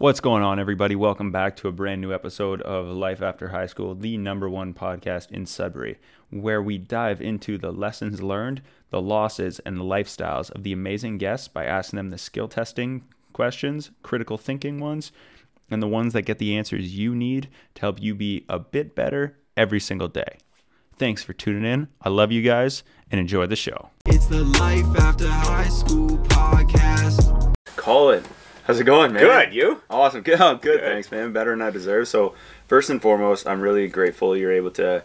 What's going on, everybody? Welcome back to a brand new episode of Life After High School, the number one podcast in Sudbury, where we dive into the lessons learned, the losses, and the lifestyles of the amazing guests by asking them the skill testing questions, critical thinking ones, and the ones that get the answers you need to help you be a bit better every single day. Thanks for tuning in. I love you guys and enjoy the show. It's the Life After High School podcast. Colin, how's it going, man? Good, you? Awesome. Good. Oh, good. Good. Thanks, man. Better than I deserve. So, first and foremost, I'm really grateful you're able to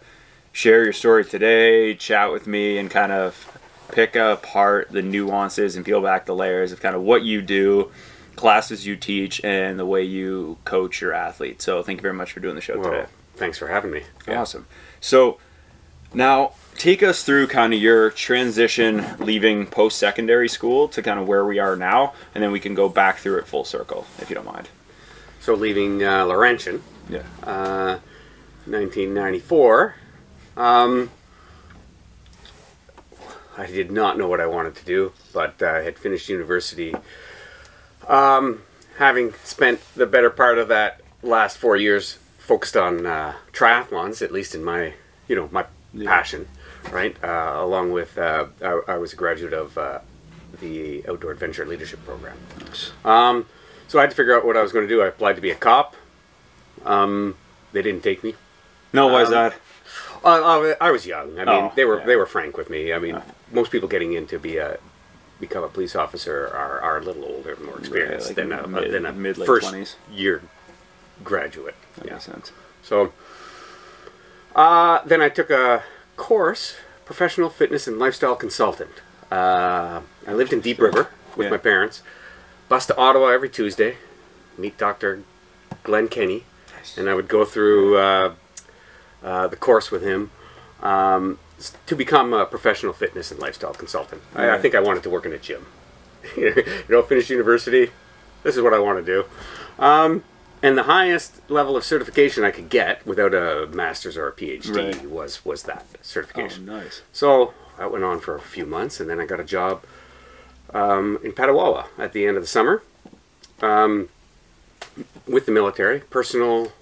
share your story today, chat with me, and kind of pick apart the nuances and peel back the layers of kind of what you do, classes you teach, and the way you coach your athletes. So, thank you very much for doing the show Well, today. thanks for having me. Awesome. So, now take us through kind of your transition leaving post secondary school to kind of where we are now, and then we can go back through it full circle, if you don't mind. So leaving uh, Laurentian, Yeah. uh, 1994, um, I did not know what I wanted to do, but uh, I had finished university. Um, having spent the better part of that last four years focused on uh, triathlons, at least in my, you know, my passion, right? Uh, along with, uh, I, I was a graduate of uh, the Outdoor Adventure Leadership Program. Um, so I had to figure out what I was going to do. I applied to be a cop. Um, they didn't take me. No, why is Um, that? Uh, I was young. I mean, Oh, they were yeah. they were frank with me. I mean, most people getting in to be a become a police officer are, are a little older, more experienced like than a mid, than a mid first 20s. year graduate. That Yeah. makes sense. So, uh, then I took a course, professional fitness and lifestyle consultant. Uh, I lived in Deep River with Yeah. my parents. Bus to Ottawa every Tuesday, meet Dr. Glenn Kenny, and I would go through uh, uh, the course with him um, to become a professional fitness and lifestyle consultant. I, I think I wanted to work in a gym. you know, finish university. This is what I want to do. Um, and the highest level of certification I could get without a master's or a PhD Right. was was that certification. nice. So that went on for a few months, and then I got a job um, in Petawawa at the end of the summer um, with the military, personal.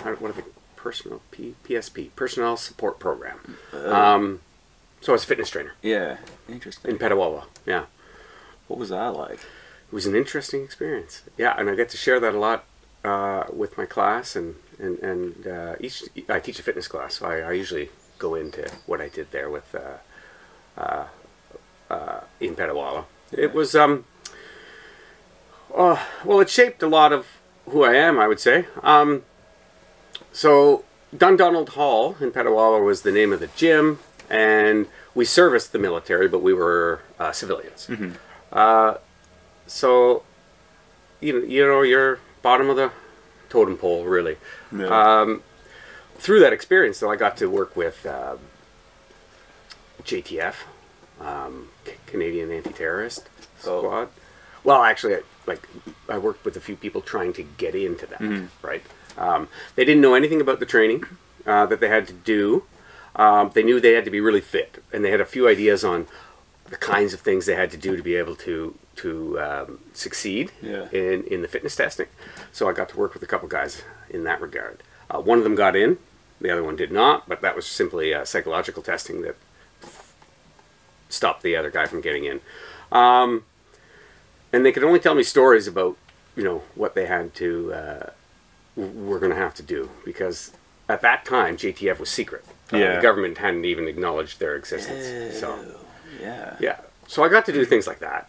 I don't- What they? Personal P, PSP, Personnel Support Program. Um, so I was a fitness trainer Yeah, interesting. in Petawawa. Yeah, What was that like? it was an interesting experience. Yeah, and I get to share that a lot uh, with my class, and and and uh, each I teach a fitness class, so I, I usually go into what I did there with uh, uh, uh, in Petawawa. It was um, uh, well, it shaped a lot of who I am, I would say. Um, so Dundonald Hall in Petawawa was the name of the gym, and we serviced the military, but we were uh, civilians. Uh, so you know, you know, you're bottom of the totem pole, really. Um, through that experience, though, I got to work with uh, JTF, um, C- Canadian Anti-Terrorist Oh. Squad. Well, actually, I, like I worked with a few people trying to get into that. Right? Um, they didn't know anything about the training uh, that they had to do. Um, they knew they had to be really fit, and they had a few ideas on the kinds of things they had to do to be able to to um, succeed Yeah. in in the fitness testing. So I got to work with a couple guys in that regard. Uh, one of them got in, the other one did not, but that was simply uh, psychological testing that stopped the other guy from getting in. Um, and they could only tell me stories about you know what they had to uh, were going to have to do because at that time JTF was secret. Uh, Yeah. the government hadn't even acknowledged their existence. So. Yeah. Yeah. So I got to do things like that.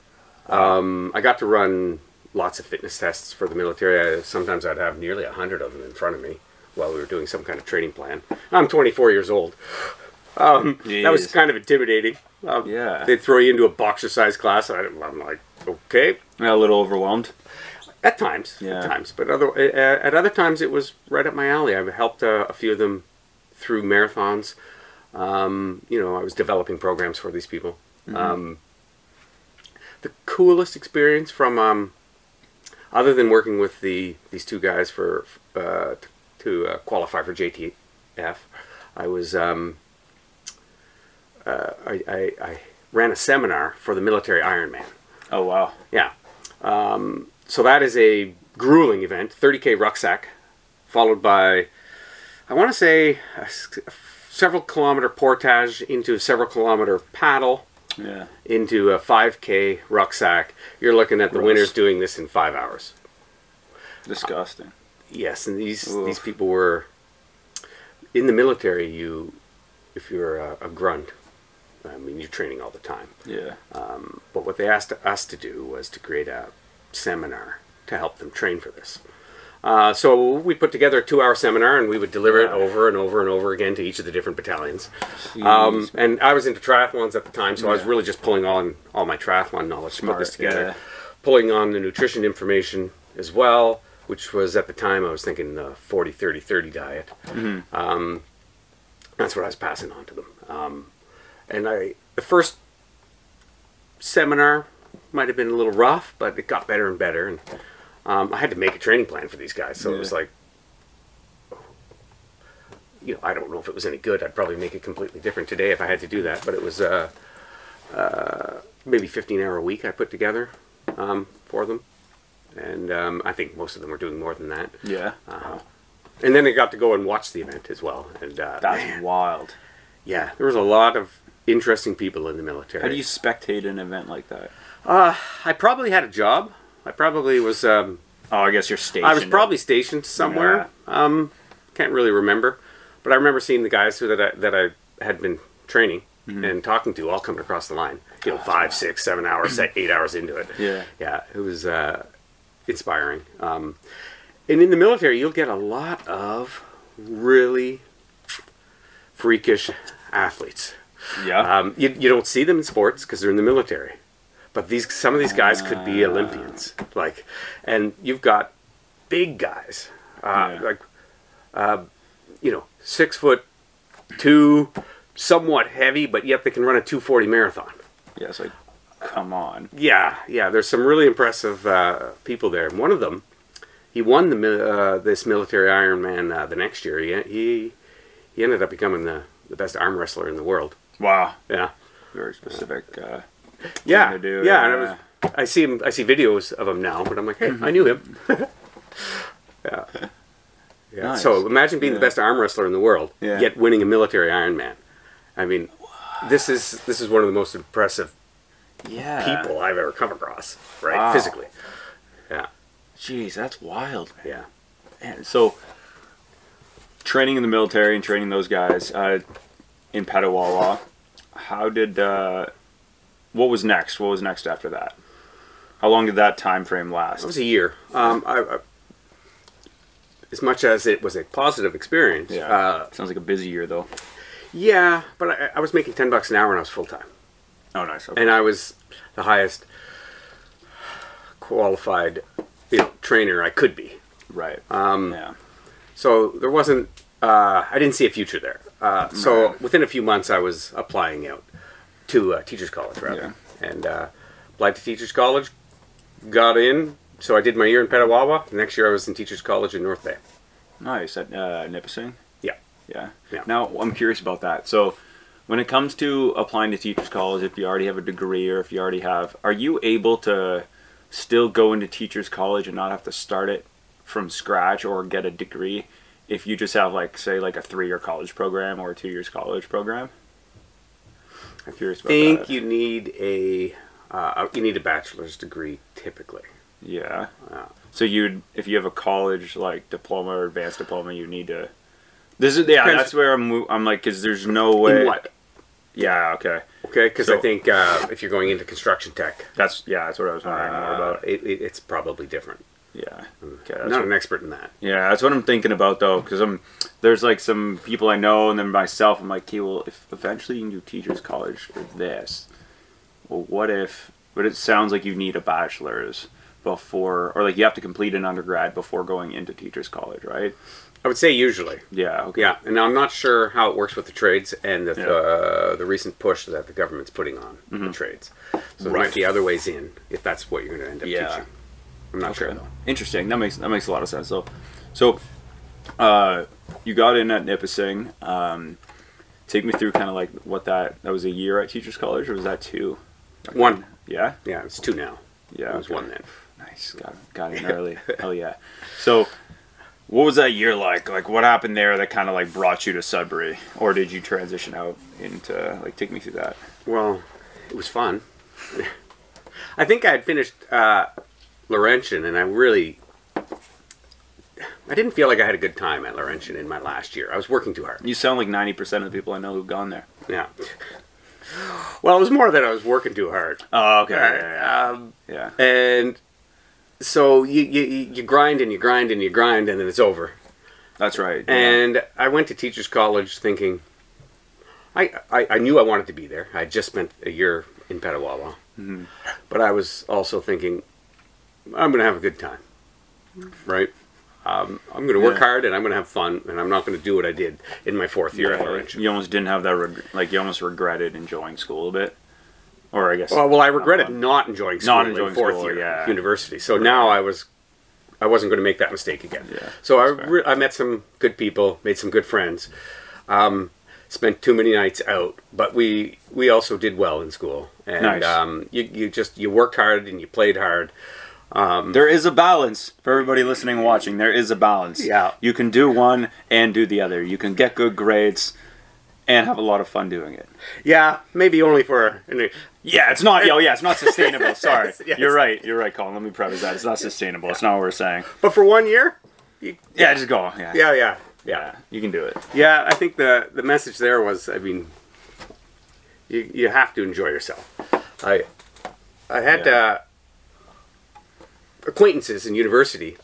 Um, I got to run lots of fitness tests for the military. I, sometimes I'd have nearly a hundred of them in front of me while we were doing some kind of training plan. I'm 24 years old. Um, that was kind of intimidating. Um, Yeah. They'd throw you into a boxercise class. And I, I'm like, okay. A little overwhelmed. At times, Yeah. at times, but other at other times it was right up my alley. I've helped uh, a few of them through marathons. Um, you know, I was developing programs for these people. Um, the coolest experience from, um, other than working with the these two guys for uh, to uh, qualify for JTF, I was um, uh, I, I, I ran a seminar for the military Ironman. Oh wow. Yeah. Um, so that is a grueling event, 30k rucksack, followed by, I want to say, a several kilometer portage into a several kilometer paddle Yeah. into a 5k rucksack. You're looking at the Gross. winners doing this in five hours. Disgusting. Uh, yes, and these Oof. these people were in the military. You, if you're a, a grunt, I mean, you're training all the time. Yeah. Um, but what they asked us to do was to create a seminar to help them train for this. Uh, so we put together a two-hour seminar, and we would deliver it over and over and over again to each of the different battalions. Um, and I was into triathlons at the time, so I was really just pulling on all my triathlon knowledge to put this together. yeah. Pulling on the nutrition information as well, which was at the time I was thinking the 40 30 30 diet. Mm-hmm. Um, that's what I was passing on to them. Um, and I, the first seminar might have been a little rough, but it got better and better. And um, I had to make a training plan for these guys, so it was like, you know, I don't know if it was any good. I'd probably make it completely different today if I had to do that. But it was uh, uh, maybe 15 hour a week I put together um, for them, and um, I think most of them were doing more than that. Yeah. Uh, and then I got to go and watch the event as well. And uh, That's man, wild. yeah, there was a lot of interesting people in the military. How do you spectate an event like that? Uh, I probably had a job. I probably was. Um, Oh, I guess you're stationed. I was probably stationed somewhere. Yeah. Um, can't really remember, but I remember seeing the guys who that I, that I had been training Mm-hmm. and talking to all coming across the line. You know, five, six, seven hours, eight hours into it. Yeah. yeah, it was uh, inspiring. Um, and in the military, you'll get a lot of really freakish athletes. Yeah. Um, you, you don't see them in sports because they're in the military, but these some of these guys could be Olympians. Like, and you've got big guys, uh, Yeah. like, uh, you know, six foot two, somewhat heavy, but yet they can run a two forty marathon. yeah. It's like, come on. Yeah, yeah. There's some really impressive uh, people there. And one of them, he won the uh, this military Ironman uh, the next year. He, he he ended up becoming the, the best arm wrestler in the world. Wow. Yeah. Very specific. Uh, yeah, do, yeah. And I yeah. was, I see him. I see videos of him now, but I'm like, hey, I knew him. yeah, yeah. Nice. So imagine being the best arm wrestler in the world, Yeah. yet winning a military Ironman. I mean, this is this is one of the most impressive yeah. people I've ever come across, right? Wow. Physically. Yeah, Jeez, that's wild. yeah. Man, so training in the military and training those guys uh, in Petawawa, how did uh, what was next? What was next after that? How long did that time frame last? It was a year. Um, I, I, as much as it was a positive experience, yeah, uh, sounds like a busy year though. yeah. But I, I was making ten bucks an hour when I was full time. Oh, nice. Okay. and I was the highest qualified, you know, trainer I could be. right. Um, yeah. So there wasn't. Uh, I didn't see a future there. Uh, so Right. within a few months, I was applying out to uh, teachers college, rather, and uh, applied to teachers college. Got in. So I did my year in Petawawa. The next year, I was in teachers college in North Bay. Nice at uh, Nipissing. Yeah. Yeah. Yeah. Now I'm curious about that. So, when it comes to applying to teachers college, if you already have a degree or if you already have, are you able to still go into teachers college and not have to start it from scratch or get a degree if you just have like say like a three-year college program or a two years college program? I'm curious about think that. you need a uh, you need a bachelor's degree typically. yeah. Uh, So you'd if you have a college like diploma or advanced diploma, you need to. This is yeah. That's where I'm. I'm like, because there's no way. in what? Yeah. Okay. Okay, because I think uh, if you're going into construction tech, That's yeah. That's what I was wondering more uh, about. it, it, it's probably different. Yeah. Okay. I'm not an expert in that. yeah. That's what I'm thinking about though, because I'm there's like some people I know, and then myself. I'm like, okay, well, if eventually you can do teachers college for this, well, what if? But it sounds like you need a bachelor's before, or like you have to complete an undergrad before going into teachers college, right? I would say usually. Yeah. Okay. Yeah, and I'm not sure how it works with the trades and the Yeah. uh, the recent push that the government's putting on the trades. So there Right. might be other ways in if that's what you're going to end up Yeah. teaching. I'm not sure though. Interesting. That makes that makes a lot of sense. So, so uh, you got in at Nipissing. Um, take me through kind of like what that that was a year at Teachers College, or was that two? One. Yeah. Yeah, it's two now. Yeah. it was okay. one then. Nice. Got got in early. Hell yeah. So, what was that year like? Like, what happened there that kind of like brought you to Sudbury, or did you transition out into like take me through that? Well, it was fun. I think I had finished uh, Laurentian, and I really, I didn't feel like I had a good time at Laurentian in my last year. I was working too hard. You sound like ninety percent of the people I know who've gone there. Yeah. Well, it was more that I was working too hard. Oh, okay. Yeah. Um, yeah. and so you, you you grind and you grind and you grind, and then it's over. That's right. yeah. And I went to teachers college thinking, I, I, I knew I wanted to be there. I had just spent a year in Petawawa. Mhm. But I was also thinking, I'm going to have a good time. Right? Um, I'm going to work Yeah. hard and I'm going to have fun, and I'm not going to do what I did in my fourth year at Right. Laurentian. You almost didn't have that, reg- like you almost regretted enjoying school a bit, or I guess. Well, well, I regretted fun. not enjoying school Not in enjoying fourth school, year yeah. university. So now I was, I wasn't going to make that mistake again. Yeah, so I, re- I met some good people, made some good friends, um, spent too many nights out, but we we also did well in school, and Nice. um, you you just you worked hard and you played hard. There is a balance for everybody listening and watching. There is a balance. Yeah. You can do one and do the other. You can get good grades and have a lot of fun doing it. Yeah, maybe only for Yeah, it's not. Oh, yeah, it's not sustainable. Sorry, Yes. you're right. You're right, Colin. Let me preface that. It's not sustainable. It's not what we're saying. but for one year. You, Yeah, just go. Yeah. yeah, yeah, Yeah. You can do it. Yeah, I think the the message there was, I mean, you you have to enjoy yourself. I I had Yeah. uh, acquaintances in university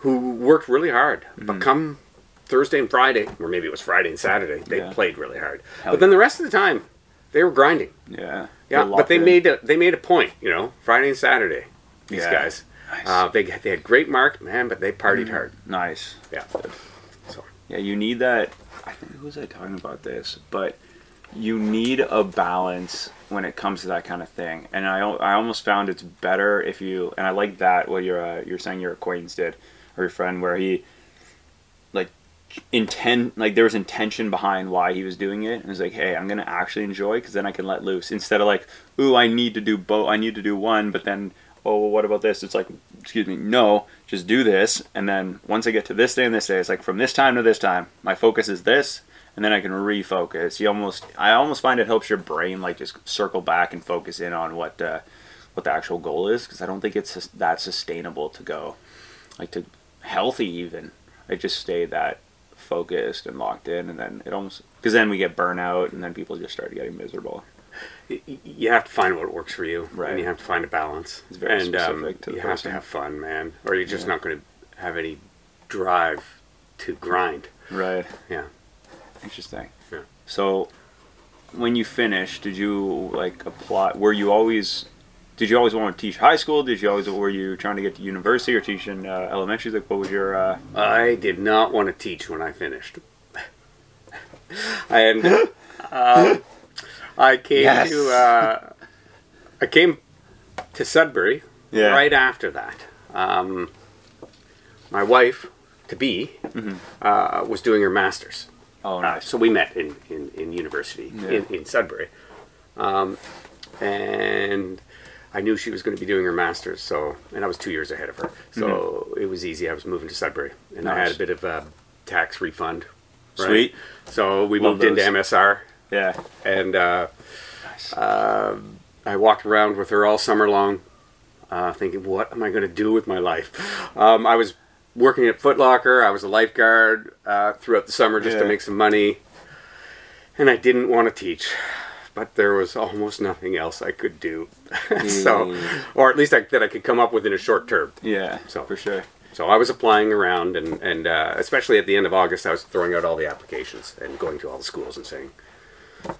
who worked really hard, Mm-hmm. but come Thursday and Friday, or maybe it was Friday and Saturday, they Yeah. played really hard. Hell but then the rest of the time, they were grinding. Yeah. Yeah, but they in. made a they made a point, you know, Friday and Saturday. These Yeah. guys, Nice. uh, they they had great mark, man, but they partied hard. nice. Yeah. So Yeah, you need that. I think who was I talking about this? But you need a balance when it comes to that kind of thing. And I, I almost found it's better if you and I like that what you're uh, you're saying your acquaintance did or your friend where he like intent like there was intention behind why he was doing it. And was like hey i'm gonna actually enjoy because then i can let loose. Instead of like ooh i need to do both i need to do one but then oh well, what about this? It's like excuse me no just do this and then once i get to this day and this day it's like from this time to this time my focus is this and then i can refocus you almost i almost find it helps your brain like just circle back and focus in on what uh, what the actual goal is because i don't think it's that sustainable to go like to healthy even I just stay that focused and locked in and then it almost because then we get burnout and then people just start getting miserable you have to find what works for you, Right. and you have to find a balance. It's very and um, specific to the you have to have fun, man, or you're just Yeah. not going to have any drive to grind. right Yeah. Interesting Yeah. so when you finished did you like apply were you always did you always want to teach high school did you always were you trying to get to university or teach in uh, elementary like what was your uh I did not want to teach when I finished. and uh, I came Yes. to uh, I came to Sudbury Yeah. right after that. Um, my wife, to be, uh, was doing her master's. Oh Uh, so we met in, in, in university Yeah. in, in Sudbury. Um, and I knew she was going to be doing her master's, so and I was two years ahead of her, so it was easy. I was moving to Sudbury, and I had Mm-hmm. A bit of a tax refund. right? Sweet. So we Love moved into. MSR, yeah and uh, nice uh, I walked around with her all summer long, uh, thinking, "What am I going to do with my life?" Um, I was working at Foot Locker. I was a lifeguard uh, throughout the summer just to make some money, and I didn't want to teach. But there was almost nothing else I could do, so, Mm. or at least I, that I could come up with in a short term. yeah So- for sure So I was applying around, and and uh, especially at the end of August, I was throwing out all the applications and going to all the schools and saying,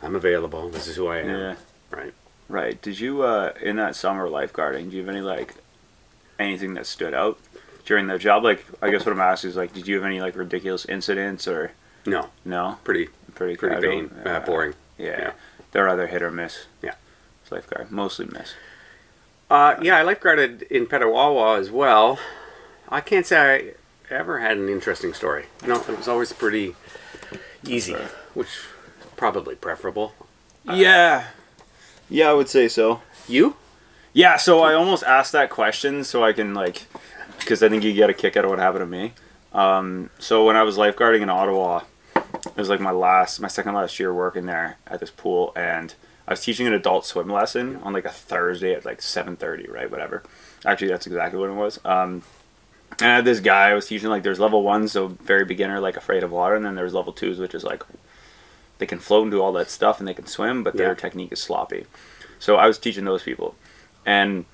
"I'm available. This is who I am." yeah Right. Right. Did you uh in that summer lifeguarding, do you have any like anything that stood out during the job? Like I guess what I'm asking is like did you have any like ridiculous incidents or No, no? pretty Pretty pretty casual? vain, uh, boring. Yeah. Yeah. They're either hit or miss. Yeah. It's lifeguard. Mostly miss. Uh, yeah, I lifeguarded in Petawawa as well. I can't say I ever had an interesting story. No, it was always pretty easy, which is probably preferable. yeah. Yeah, I would say so. You? Yeah, so I almost asked that question so I can like, because I think you get a kick out of what happened to me. Um, so when I was lifeguarding in Ottawa, it was like my last, my second last year working there at this pool, and I was teaching an adult swim lesson on like a Thursday at like seven thirty, right? Whatever. Actually, that's exactly what it was. Um, and I had this guy I was teaching like there's level one, so very beginner, like afraid of water, and then there's level twos, which is like they can float and do all that stuff and they can swim, but their technique is sloppy. So I was teaching those people, and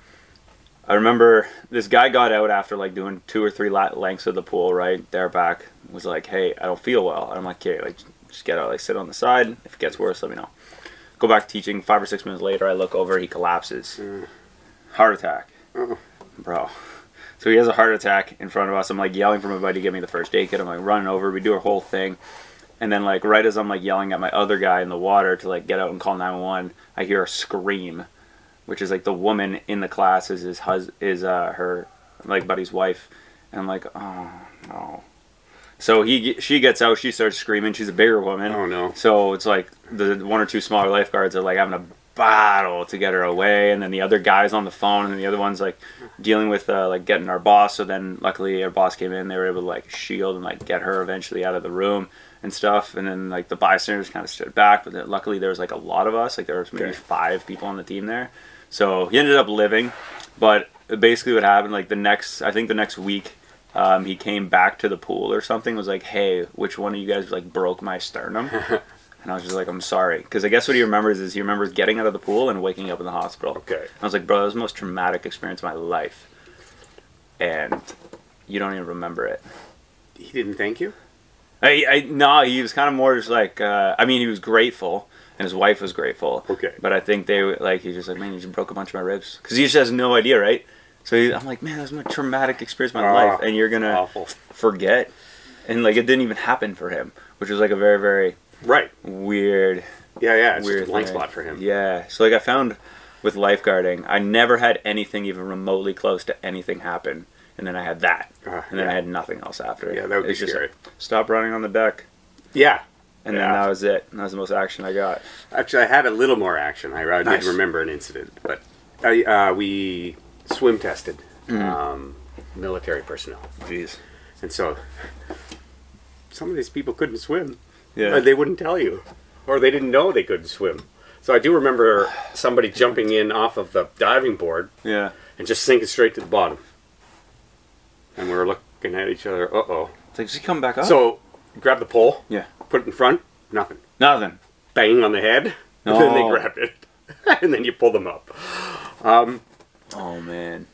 I remember this guy got out after like doing two or three lengths of the pool. Right there, back was like, "Hey, I don't feel well." And I'm like, "Okay, like just get out, like sit on the side. If it gets worse, let me know." Go back to teaching. Five or six minutes later, I look over, he collapses, mm. heart attack, Oh. bro. So he has a heart attack in front of us. I'm like yelling for my buddy to get me the first aid kit. I'm like running over. We do our whole thing. And then like right as I'm like yelling at my other guy in the water to like get out and call 911, I hear a scream, which is like the woman in the class is his hus is uh her like buddy's wife, and I'm like oh no. So he she gets out, she starts screaming. She's a bigger woman. Oh, no. So it's like the one or two smaller lifeguards are like having a battle to get her away, and then the other guy's on the phone, and the other one's like dealing with uh, like getting our boss. So then luckily our boss came in, they were able to like shield and like get her eventually out of the room and stuff. And then like the bystanders kind of stood back, but then, luckily there was like a lot of us, like there was maybe Okay. five people on the team there. So he ended up living, but basically what happened like the next, I think the next week. Um, he came back to the pool or something. Was like, "Hey, which one of you guys like broke my sternum?" And I was just like, I'm sorry. Because I guess what he remembers is he remembers getting out of the pool and waking up in the hospital. Okay. I was like, bro, that was the most traumatic experience of my life. And you don't even remember it. He didn't thank you. I, I no, he was kind of more just like, uh, I mean, he was grateful, and his wife was grateful. Okay. But I think they were- like he's just like, man, you just broke a bunch of my ribs because he just has no idea, right? So he, I'm like, man, that was my traumatic experience of my Oh, life, and you're gonna awful. forget, and like it didn't even happen for him, which was like a very very Right. weird Yeah, yeah. It's weird blank spot for him. Yeah. So like I found with lifeguarding, I never had anything even remotely close to anything happen, and then I had that, Uh, and then yeah. I had nothing else after. Yeah, that would be It's just scary. stop running on the deck, Yeah. And Yeah. then that was it. That was the most action I got. Actually, I had a little more action. I, I Nice. did remember an incident, but I, uh, we swim tested Mm-hmm. um, military personnel, Jeez. and so some of these people couldn't swim. Yeah. Uh, they wouldn't tell you, or they didn't know they couldn't swim. So I do remember somebody jumping in off of the diving board yeah. and just sinking straight to the bottom, and we were looking at each other. Uh oh. Like, just come back up. So grab the pole, yeah. Put it in front, nothing. Nothing. Bang on the head, and then they grabbed it, and then you pull them up. Oh man.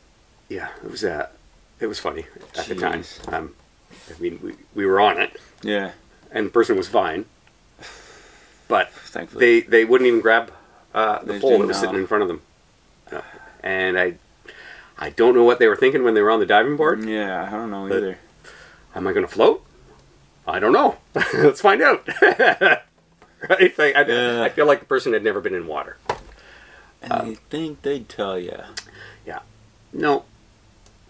Yeah, it was uh, it was funny at the time. Um, I mean, we, we were on it, Yeah. and the person was fine, but Thankfully. they they wouldn't even grab uh, the just pole that was sitting in front of them, Uh, and I I don't know what they were thinking when they were on the diving board. Yeah. I don't know either. Am I going to float? I don't know. Let's find out. right? Like, I, Yeah. I feel like the person had never been in water. And Um, you think they'd tell you? Yeah. No.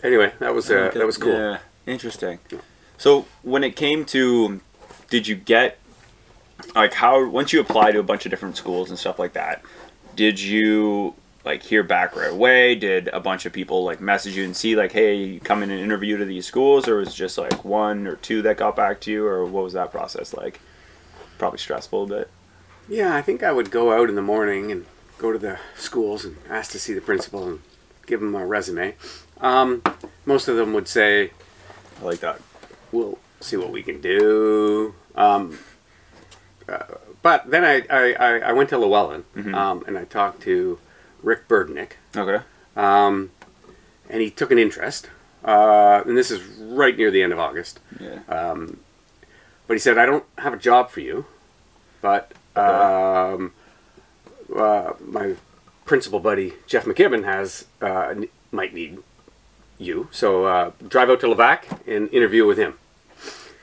Anyway, that was uh, that was cool. Yeah, interesting. So when it came to, did you get, like, how once you apply to a bunch of different schools and stuff like that, did you like hear back right away? Did a bunch of people like message you and see like, hey, you come in and interview to these schools, or was it just like one or two that got back to you, or what was that process like? Probably stressful a bit. Yeah, I think I would go out in the morning and go to the schools and ask to see the principal and give them a resume. Um, most of them would say, I like that. "We'll see what we can do." Um, uh, but then I, I, I, I went to Lo-Ellen um, and I talked to Rick Burdnick, Okay. um, and he took an interest. Uh, and this is right near the end of August. Yeah. But he said, I don't have a job for you, but um, uh, my principal buddy, Jeff McKibben, has uh, might need you. So uh, drive out to Levack and interview with him.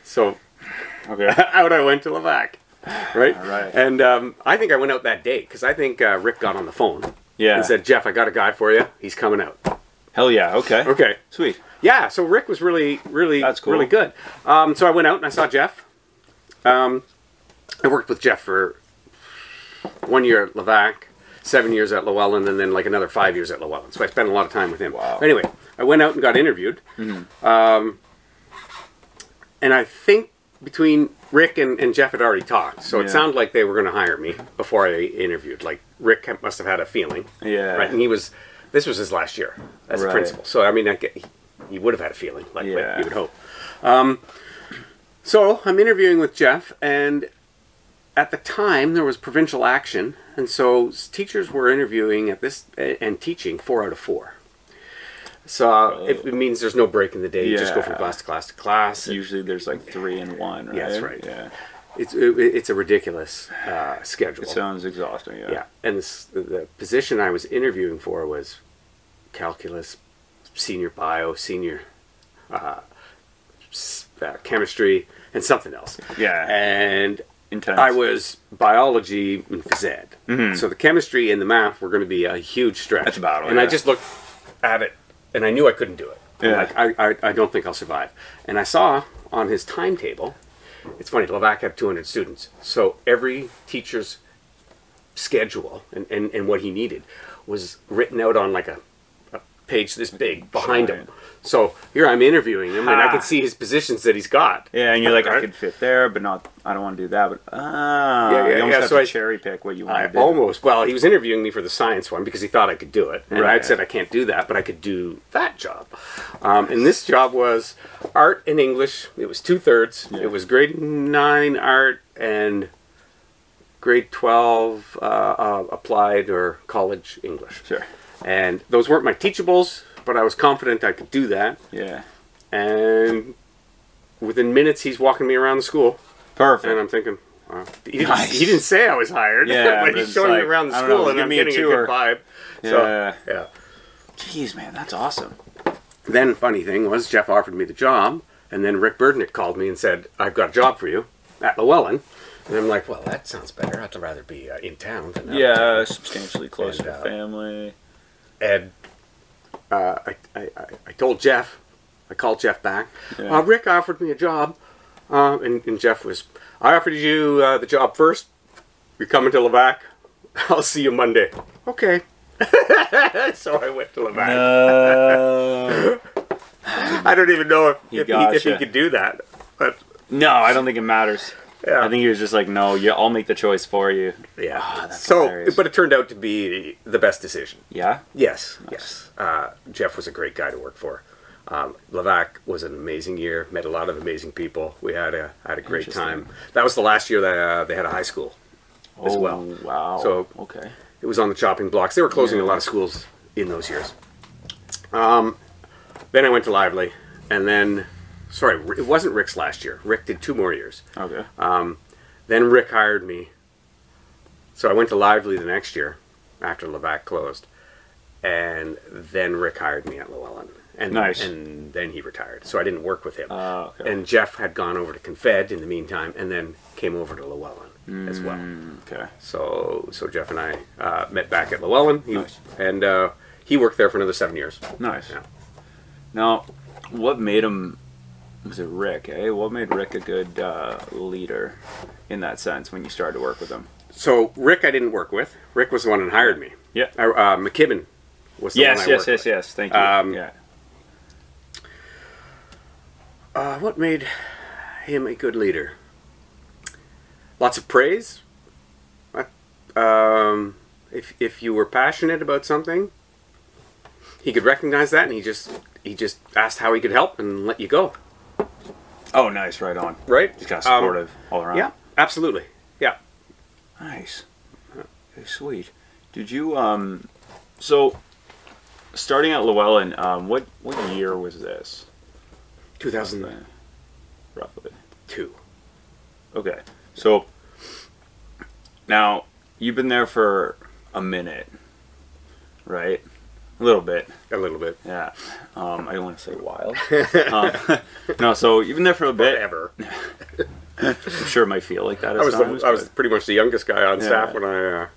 So okay. out I went to Levack. Right? All right. And um, I think I went out that day because I think uh, Rick got on the phone Yeah. and said, Jeff, I got a guy for you. He's coming out. Hell yeah. Okay. Okay. Sweet. Yeah, so Rick was really, really, That's cool. really good. Um, so I went out and I saw Jeff. Um, I worked with Jeff for one year at Levack. seven years at Lo-Ellen, and then like another five years at Lo-Ellen. So I spent a lot of time with him. Wow. Anyway, I went out and got interviewed. Hmm. Um, and I think between Rick and, and Jeff had already talked, so Yeah. it sounded like they were going to hire me before I interviewed. Like Rick must have had a feeling, Yeah. right? And he was, this was his last year as a principal. So I mean, I get, he, he would have had a feeling, like, like Yeah. you would hope. Um, so I'm interviewing with Jeff, and at the time there was provincial action, and so teachers were interviewing at this and teaching four out of four. So it, it means there's no break in the day. You just go from class to class to class. Usually there's like three and one, right? Yeah, that's right. Yeah. It's it, it's a ridiculous uh, schedule. It sounds exhausting. Yeah. yeah, and this, the position I was interviewing for was calculus, senior bio, senior uh, uh, chemistry, and something else. Yeah. And Intense. I was biology and phys ed. Mhm. So the chemistry and the math were going to be a huge stretch. That's a battle, And I just looked at it, and I knew I couldn't do it. Yeah. Like, I, I, I don't think I'll survive. And I saw on his timetable, it's funny, Levack had 200 students. So every teacher's schedule and, and, and what he needed was written out on like a page this big behind him. Giant. So here I'm interviewing him, and I can see his positions that he's got. Yeah, and you're like, I could fit there, but not. I don't want to do that. But ah, Yeah, yeah, you almost yeah, have so to I- cherry pick what you want I to do. almost well, he was interviewing me for the science one because he thought I could do it, and Right. I'd said I can't do that, but I could do that job. Um, and this job was art and English. It was two thirds. Yeah. It was grade nine art and grade twelve uh, uh, applied or college English. Sure. And those weren't my teachables, but I was confident I could do that. Yeah. And within minutes, he's walking me around the school. Perfect. And I'm thinking, wow. He, didn't, Nice. he didn't say I was hired, Yeah, but but he's showing me around the school know, and I'm a getting a, tour. good vibe. Yeah. So, yeah. Jeez, man, that's awesome. Then, funny thing was, Jeff offered me the job, and then Rick Burdnick called me and said, I've got a job for you at Lo-Ellen. And I'm like, well, that sounds better. I'd rather be uh, in town. Yeah, substantially closer And, to uh, family. And uh, I, I, I- told Jeff, I called Jeff back. Yeah. Uh, Rick offered me a job, uh, and, and Jeff was, I offered you uh, the job first. You're coming to Levack. I'll see you Monday. Okay. so I went to Levack. No. I don't even know if, He if, he, if he could do that, but no, I don't think it matters. Yeah. I think he was just like, no, yeah, I'll make the choice for you. yeah. Ah, that's so, hilarious. but it turned out to be the best decision. Yeah. Yes, yes. Uh, Jeff was a great guy to work for. Um, Levack was an amazing year. Met a lot of amazing people. We had a had a great time. That was the last year that uh, they had a high school as oh, well. Wow. So- okay. It was on the chopping blocks. They were closing Yeah. a lot of schools in those years. Um, then I went to Lively, and then sorry, it wasn't Rick's last year. Rick did two more years. Okay. Then Rick hired me. So I went to Lively the next year after Levack closed. And then Rick hired me at Lo-Ellen. And, Nice. and then he retired. So I didn't work with him. Uh, okay. And Jeff had gone over to Confed in the meantime and then came over to Lo-Ellen as well. Mm, okay. So so Jeff and I uh, met back at Lo-Ellen. He, Nice. And uh, he worked there for another seven years. Nice. Yeah. Now, what made him? Was it Rick? Eh? What made Rick a good uh, leader in that sense when you started to work with him? So Rick I didn't work with. Rick was the one that hired me. Yeah. Uh, uh, McKibben was the Yes, one I yes, worked yes, with. yes. Thank you. Um, yeah. Uh, what made him a good leader? Lots of praise. Um, if if you were passionate about something, he could recognize that, and he just he just asked how he could help and let you go. Oh, nice. Right on. Right? He's kind of Um, supportive all around. yeah, absolutely. Yeah. Nice. Okay, sweet. Did you um? So, starting at Lo-Ellen, um, what what year was this? Two thousand Roughly. two. Okay. So now you've been there for a minute, right? A little bit. A little bit. Yeah. Um, I don't want to say wild. um, no, so been there for a bit. Whatever. I'm sure it might feel like that. At I was times, the, I was pretty much the youngest guy on Yeah. staff when I uh,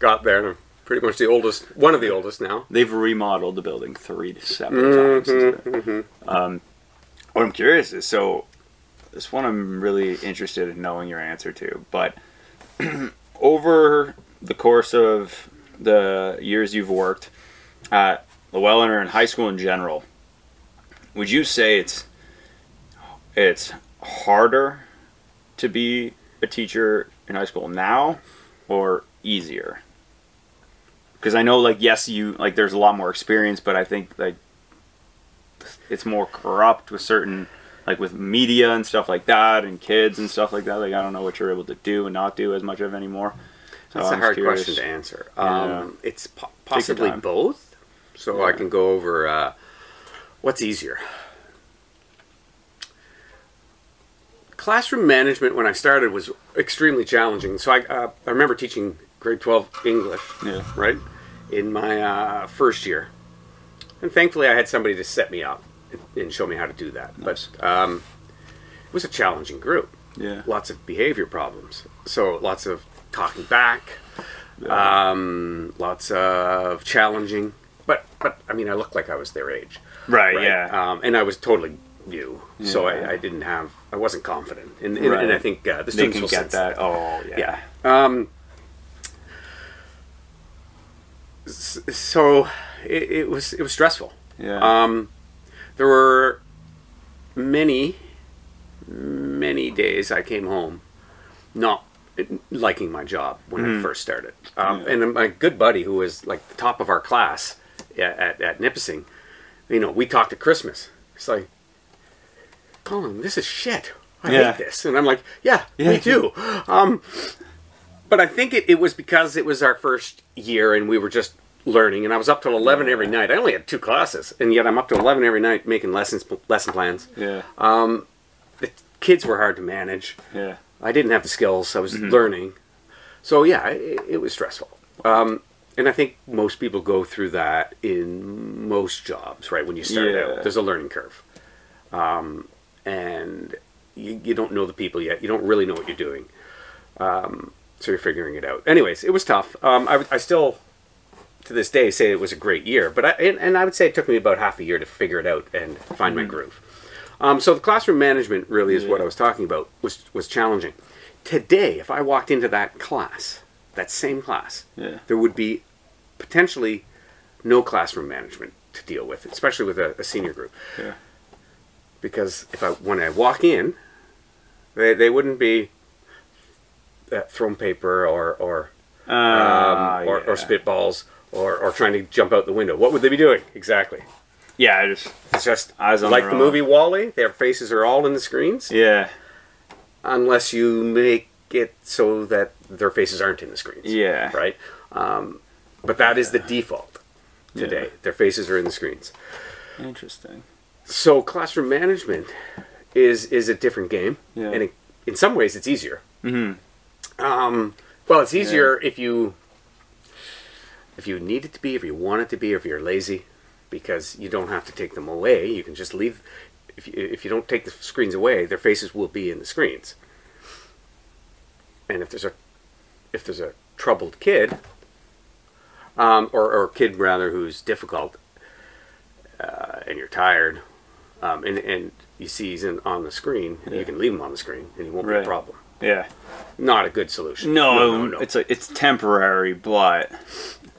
got there. and I'm pretty much the oldest, one of the oldest now. They've remodeled the building three to seven times. since then. Um, what I'm curious is so this one I'm really interested in knowing your answer to, but over the course of the years you've worked at Lo-Ellen or in high school in general, would you say it's it's harder to be a teacher in high school now or easier? Because I know, like, yes, you like there's a lot more experience, but I think like it's more corrupt with certain like with media and stuff like that and kids and stuff like that. Like I don't know what you're able to do and not do as much of anymore. So That's a I'm hard curious. question to answer. Yeah. Um, It's po- possibly both. So I can go over uh, what's easier. Classroom management when I started was extremely challenging. So I, uh, I remember teaching grade 12 English, Yeah. right, in my uh, first year. And thankfully I had somebody to set me up and- show me how to do that. Nice. But um, it was a challenging group Yeah. lots of behavior problems. So lots of talking back, um, lots of challenging. But but I mean, I looked like I was their age, Right. right? Yeah. Um, and I was totally new, so I, I didn't have, I wasn't confident, and, and, and I think uh, the they students can will get sense that. Oh yeah. yeah. Um, so it, it was it was stressful. Yeah. Um, there were many, many days I came home not liking my job when I first started. Um, Yeah. And my good buddy, who was like the top of our class at, at, Nipissing, you know, we talked at Christmas. It's like, Colin, this is shit. I Yeah. hate this. And I'm like, yeah, Yeah. me too. Um, but I think it, it was because it was our first year and we were just learning. And I was up till 11 every night. I only had two classes. And yet I'm up to 11 every night making lessons, lesson plans. yeah. The kids were hard to manage. yeah. I didn't have the skills. I was learning. So yeah, it, it was stressful. Um, and I think most people go through that in most jobs, right? When you start Yeah. out, there's a learning curve. Um, and you, you don't know the people yet. You don't really know what you're doing. Um, so you're figuring it out. Anyways, it was tough. Um, I, I still, to this day, say it was a great year. But I, and, and I would say it took me about half a year to figure it out and find my groove. Um, so the classroom management really is what I was talking about was was challenging. Today, if I walked into that class, that same class, Yeah. there would be potentially no classroom management to deal with, especially with a, a senior group. Yeah. Because if I when I walk in, they, they wouldn't be uh, thrown paper or or um, Uh, or, yeah. or spitballs or, or trying to jump out the window. What would they be doing exactly? Yeah. I just. It's just Eyes on like the own. movie WALL-E. Their faces are all in the screens, Yeah. unless you make it so that their faces aren't in the screens. Yeah. Right. Um, but that is the default today. Yeah. Their faces are in the screens. Interesting. So classroom management is is a different game, Yeah. and it, in some ways it's easier. Mm-hmm. Um, well, it's easier if you if you need it to be, if you want it to be, or if you're lazy, because you don't have to take them away. You can just leave. If you, if you don't take the screens away, their faces will be in the screens. And if there's a if there's a troubled kid, um, or or kid rather who's difficult, uh, and you're tired, um, and and you see he's in, on the screen, Yeah. you can leave him on the screen, and he won't be a problem. Yeah. Not a good solution. No, no, no. it's a, it's temporary, but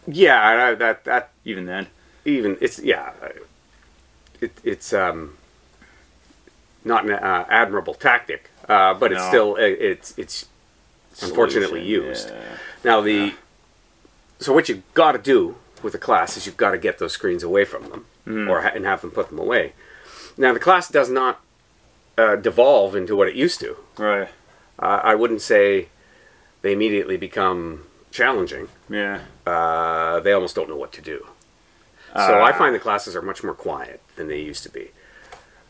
Yeah, I- that that even then. even it's yeah, it, it's um not an uh, admirable tactic, uh, but it's still it, it's it's unfortunately used. yeah. Now the so what you've got to do with a class is you've got to get those screens away from them, Mm-hmm. or ha- and have them put them away. Now the class does not uh, devolve into what it used to. Right. Uh, I wouldn't say they immediately become challenging. Yeah. uh, they almost don't know what to do. So I Ah. find the classes are much more quiet than they used to be.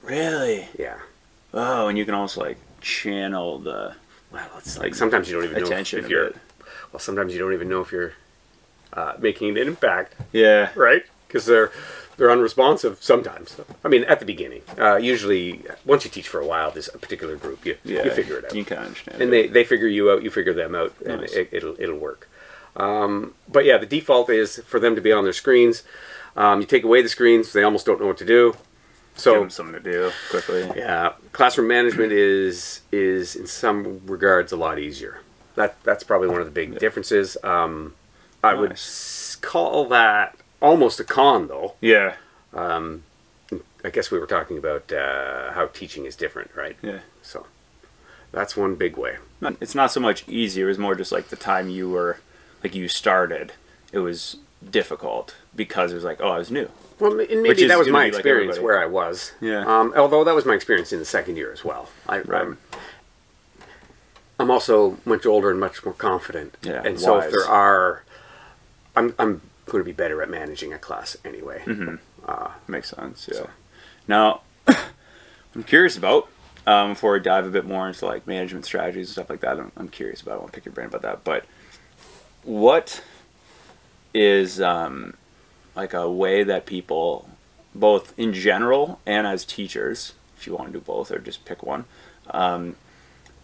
Really? Yeah. Oh, and you can also like channel the Well, it's like sometimes you don't even know if, attention if you're. Well, sometimes you don't even know if you're uh, making an impact, Yeah. right? Because they're they're unresponsive sometimes. I mean, at the beginning, uh, usually once you teach for a while, this particular group, you Yeah. you figure it out. You can understand. and it. they, they figure you out, you figure them out, and Nice. it, it'll it'll work. Um, but yeah, the default is for them to be on their screens. Um, you take away the screens, they almost don't know what to do. So give them something to do quickly. yeah, classroom management is is in some regards a lot easier. That that's probably one of the big differences. Um, I would s- call that almost a con, though. Yeah. Um, I guess we were talking about uh, how teaching is different, right? Yeah. So that's one big way. It's not so much easier. It was more just like the time you were, like you started, it was difficult because it was like, oh, I was new. Well, and maybe that was my be like experience where I was. Yeah. Um, although that was my experience in the second year as well. I, Right. I'm, I'm also much older and much more confident. Yeah, And so if there are, I'm, I'm going to be better at managing a class anyway. Mm-hmm. Makes sense. Yeah. Now, I'm curious about um, before we dive a bit more into like management strategies and stuff like that. I'm, I'm curious about. I want to pick your brain about that. But what is um, like a way that people, both in general and as teachers, if you want to do both or just pick one, um,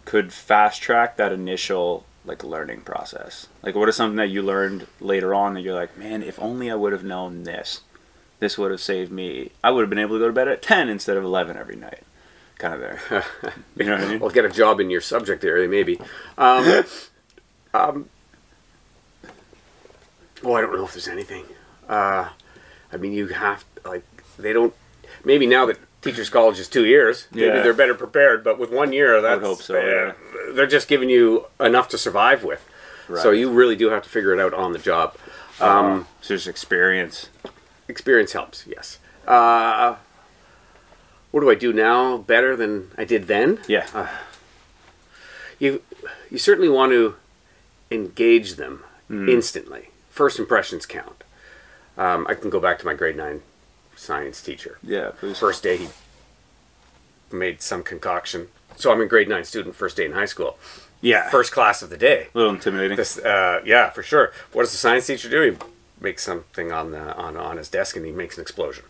could fast track that initial like learning process? Like, what is something that you learned later on that you're like, man, if only I would have known this, this would have saved me. I would have been able to go to bed at ten instead of eleven every night. Kind of there. You know what I mean? Well, get a job in your subject area, maybe. Um, um, well, I don't know if there's anything. Uh, I mean, you have like they don't. Maybe now that teachers' college is two years, maybe Yeah. they're better prepared. But with one year, that's hope so, uh, yeah. They're just giving you enough to survive with. So you really do have to figure it out on the job. Um, so there's experience. experience helps, yes. Uh, what do I do now better than I did then? Yeah. you you certainly want to engage them Hmm. instantly. First impressions count. Um, I can go back to my grade nine science teacher. yeah. Please. First day he made some concoction. So I'm a grade nine student, first day in high school. Yeah. First class of the day. A little intimidating. This, uh, yeah, for sure. What does the science teacher do? He makes something on the on, on his desk and he makes an explosion.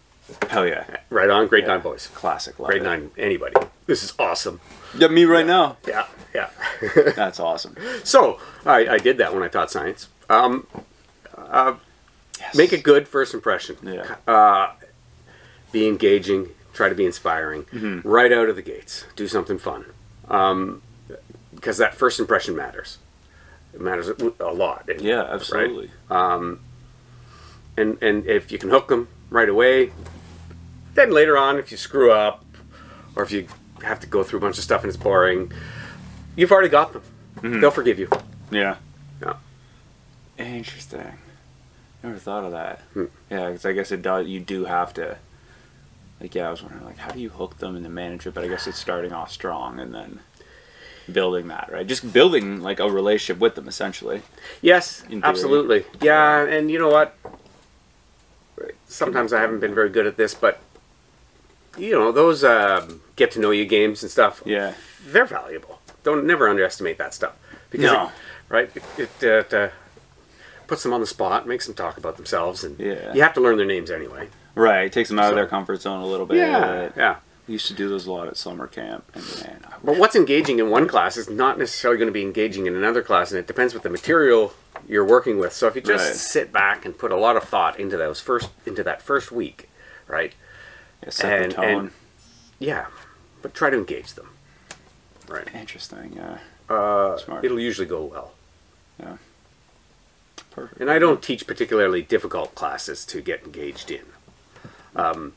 Hell yeah. Right on, grade Yeah. nine boys. Classic. Love Grade it. nine, anybody. This is awesome. Yeah, me right now. Yeah, yeah. That's awesome. So I, I did that when I taught science. Um, Yes. make a good first impression. Yeah. Be engaging. Try to be inspiring. Mm-hmm. Right out of the gates. Do something fun. Um, because that first impression matters. It matters a lot. Yeah, right? absolutely. And and if you can hook them right away, then later on, if you screw up, or if you have to go through a bunch of stuff and it's boring, you've already got them. Mm-hmm. They'll forgive you. Yeah. Yeah. Interesting. Never thought of that. Hmm. Yeah, because I guess it does. You do have to. Like, yeah, I was wondering, like, how do you hook them into management? But I guess it's starting off strong and then building that, right? Just building like a relationship with them, essentially. Yes, absolutely. Yeah, and you know what? Sometimes I haven't been very good at this, but you know those um, get to know you games and stuff. Yeah. they're valuable. Don't never underestimate that stuff because No. it, right it, it, it uh, puts them on the spot, makes them talk about themselves, and Yeah. you have to learn their names anyway. Right. It takes them out So- of their comfort zone a little bit. yeah. yeah. We used to do those a lot at summer camp, and man, But what's engaging in one class is not necessarily going to be engaging in another class, and it depends what the material you're working with. So if you just Right. sit back and put a lot of thought into those first into that first week, right? yeah, set and- the tone. and- Yeah, but try to engage them. Right. Interesting. Yeah. Uh, Smart. it'll usually go well. Yeah. Perfect. And I don't teach particularly difficult classes to get engaged in. Um,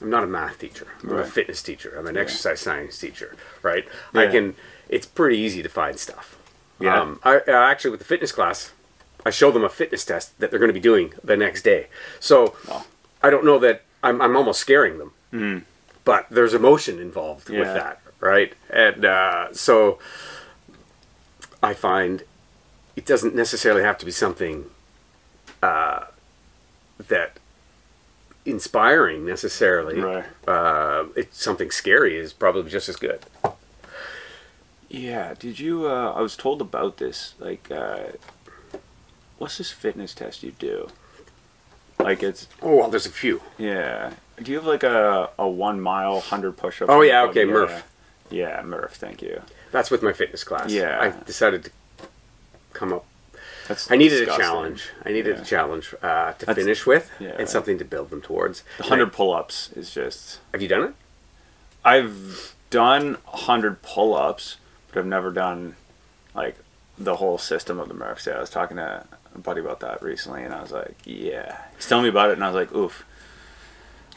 I'm not a math teacher. I'm a fitness teacher. I'm an Yeah. exercise science teacher. Right. I can. It's pretty easy to find stuff. Yeah. Um, I uh, actually with the fitness class, I show them a fitness test that they're going to be doing the next day. So Oh. I don't know that I'm. I'm almost scaring them. But there's emotion involved with Hmm. That, right? And uh, so I find it doesn't necessarily have to be something uh, that inspiring necessarily. Right. Uh, it's something scary is probably just as good. Yeah, did you? Uh, I was told about this. Like, uh, what's this fitness test you do? Like, it's Oh well, there's a few. yeah. Do you have like a, a one mile hundred push up? Oh, yeah, okay, Murph. Yeah, Murph. Thank you. That's with my fitness class. Yeah. I decided to come up. That's I needed disgusting. a challenge. I needed Yeah. a challenge uh, to That's- finish with yeah. and something to build them towards. The hundred pull ups is just. have you done it? I've done hundred pull ups, but I've never done like the whole system of the Murphs. Yeah, I was talking to a buddy about that recently, and I was like, yeah. He's telling me about it, and I was like, oof.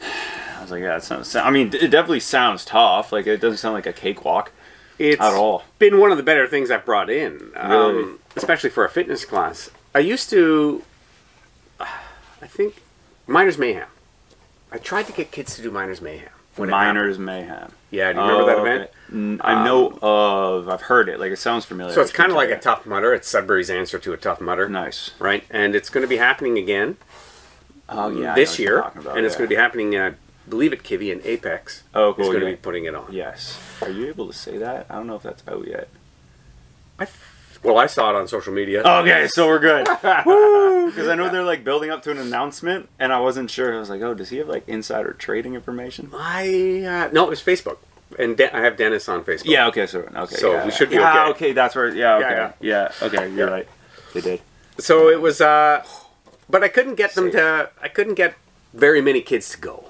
I was like, yeah, it sounds. I mean, it definitely sounds tough. Like it doesn't sound like a cakewalk It's at all. been one of the better things I've brought in, um, Really? especially for a fitness class. I used to, I think, Miners Mayhem. I tried to get kids to do Miners Mayhem. Miners Mayhem. Yeah, do you remember that Oh, event? okay. I know of. I've heard it. Like it sounds familiar. So it's kind of like tell a Tough Mudder. It's Sudbury's answer to a Tough Mudder, you. Nice. right? And it's going to be happening again Oh yeah. This year, and it's going to be happening. Uh, believe it, Kivi and Apex. Oh, is cool, going to yeah. be putting it on. Yes. Are you able to say that? I don't know if that's out yet. I well, I saw it on social media. Okay, so we're good. Because I know they're like building up to an announcement, and I wasn't sure. I was like, oh, does he have like insider trading information? I uh, no, it was Facebook, and De- I have Dennis on Facebook. Yeah. Okay. So okay. So yeah. we should be yeah, okay. okay. That's where. Yeah. Yeah, Okay. Yeah. Okay. You're Yeah. right. They did. So it was, uh, but I couldn't get them to. I couldn't get very many kids to go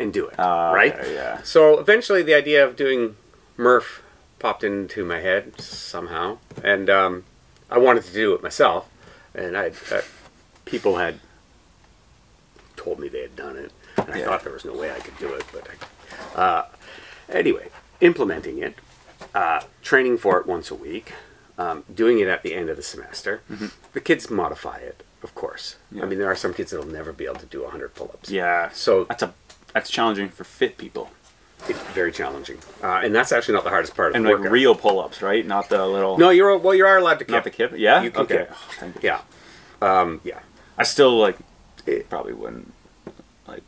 and do it. Uh, right. yeah. So eventually, the idea of doing Murph popped into my head somehow, and um, I wanted to do it myself. And I, uh, people had told me they had done it, and I Yeah. thought there was no way I could do it. But I, uh, anyway, implementing it, uh, training for it once a week, um, doing it at the end of the semester. The kids modify it, of course. Mm-hmm. Yeah. I mean, there are some kids that'll never be able to do 100 pull-ups. Yeah. So That's a that's challenging for fit people it's very challenging, uh, and that's actually not the hardest part of and the like workout. real pull-ups, right? Not the little. No, you're well. You are allowed to kip. Not the kip. Yeah. You can okay. kip. Oh, you. Yeah, um, yeah. I still like It- probably wouldn't. Like.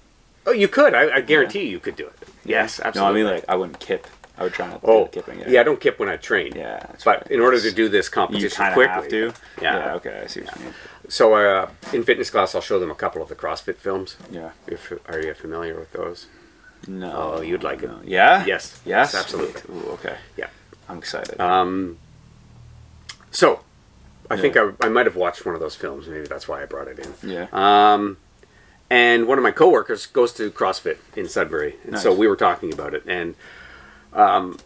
Oh, you could. I, I guarantee you could do it. Yes, absolutely. No, I mean like I wouldn't kip. I would try not to oh, kipping. yeah. I don't kip when I train. Yeah. But right. in order to do this you competition kind quickly, have to. Yeah. Okay. I see what you mean. So uh, in fitness class, I'll show them a couple of the CrossFit films. Yeah. If, are you familiar with those? No. Oh, you'd like it. Yeah. Yes. Yes. Yes, absolutely. Ooh, okay. Yeah. I'm excited. Um, so I think I, I might have watched one of those films. Maybe that's why I brought it in. yeah. Um, and one of my coworkers goes to CrossFit in Sudbury, and so we were talking about it, and um,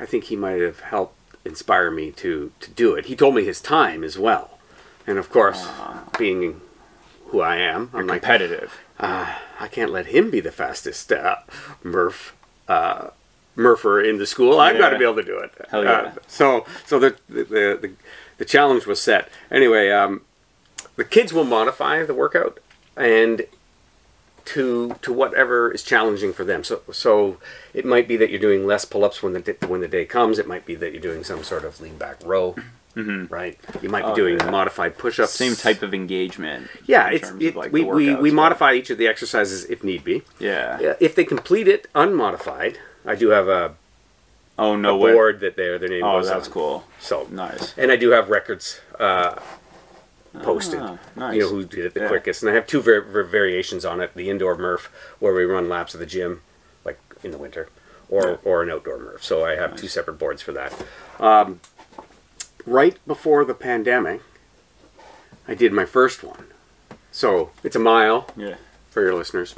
I think he might have helped inspire me to to do it. He told me his time as well, and of course, being who I am, I'm like, competitive. uh, I can't let him be the fastest uh, Murph. Uh, Murpher in the school, I've got to be able to do it. Hell yeah. Uh, so, so the the, the the the challenge was set. Anyway, um, the kids will modify the workout and to to whatever is challenging for them. So so it might be that you're doing less pull-ups when the when the day comes. It might be that you're doing some sort of lean back row, right? You might be Oh, doing yeah. modified push-ups. Same type of engagement. Yeah, it's it, like, we, we we modify each of the exercises if need be. Yeah. Yeah, If they complete it unmodified, I do have a, Oh no way. board that their their name Oh, goes that's on. cool. So Nice. and I do have records uh, posted. Ah, nice. You know who did it the Yeah. quickest, and I have two var- var- variations on it: the indoor Murph, where we run laps of the gym, like in the winter, or Yeah. or an outdoor Murph. So I have two separate boards for that. Um, right before the pandemic, I did my first one. So it's a mile Yeah. for your listeners: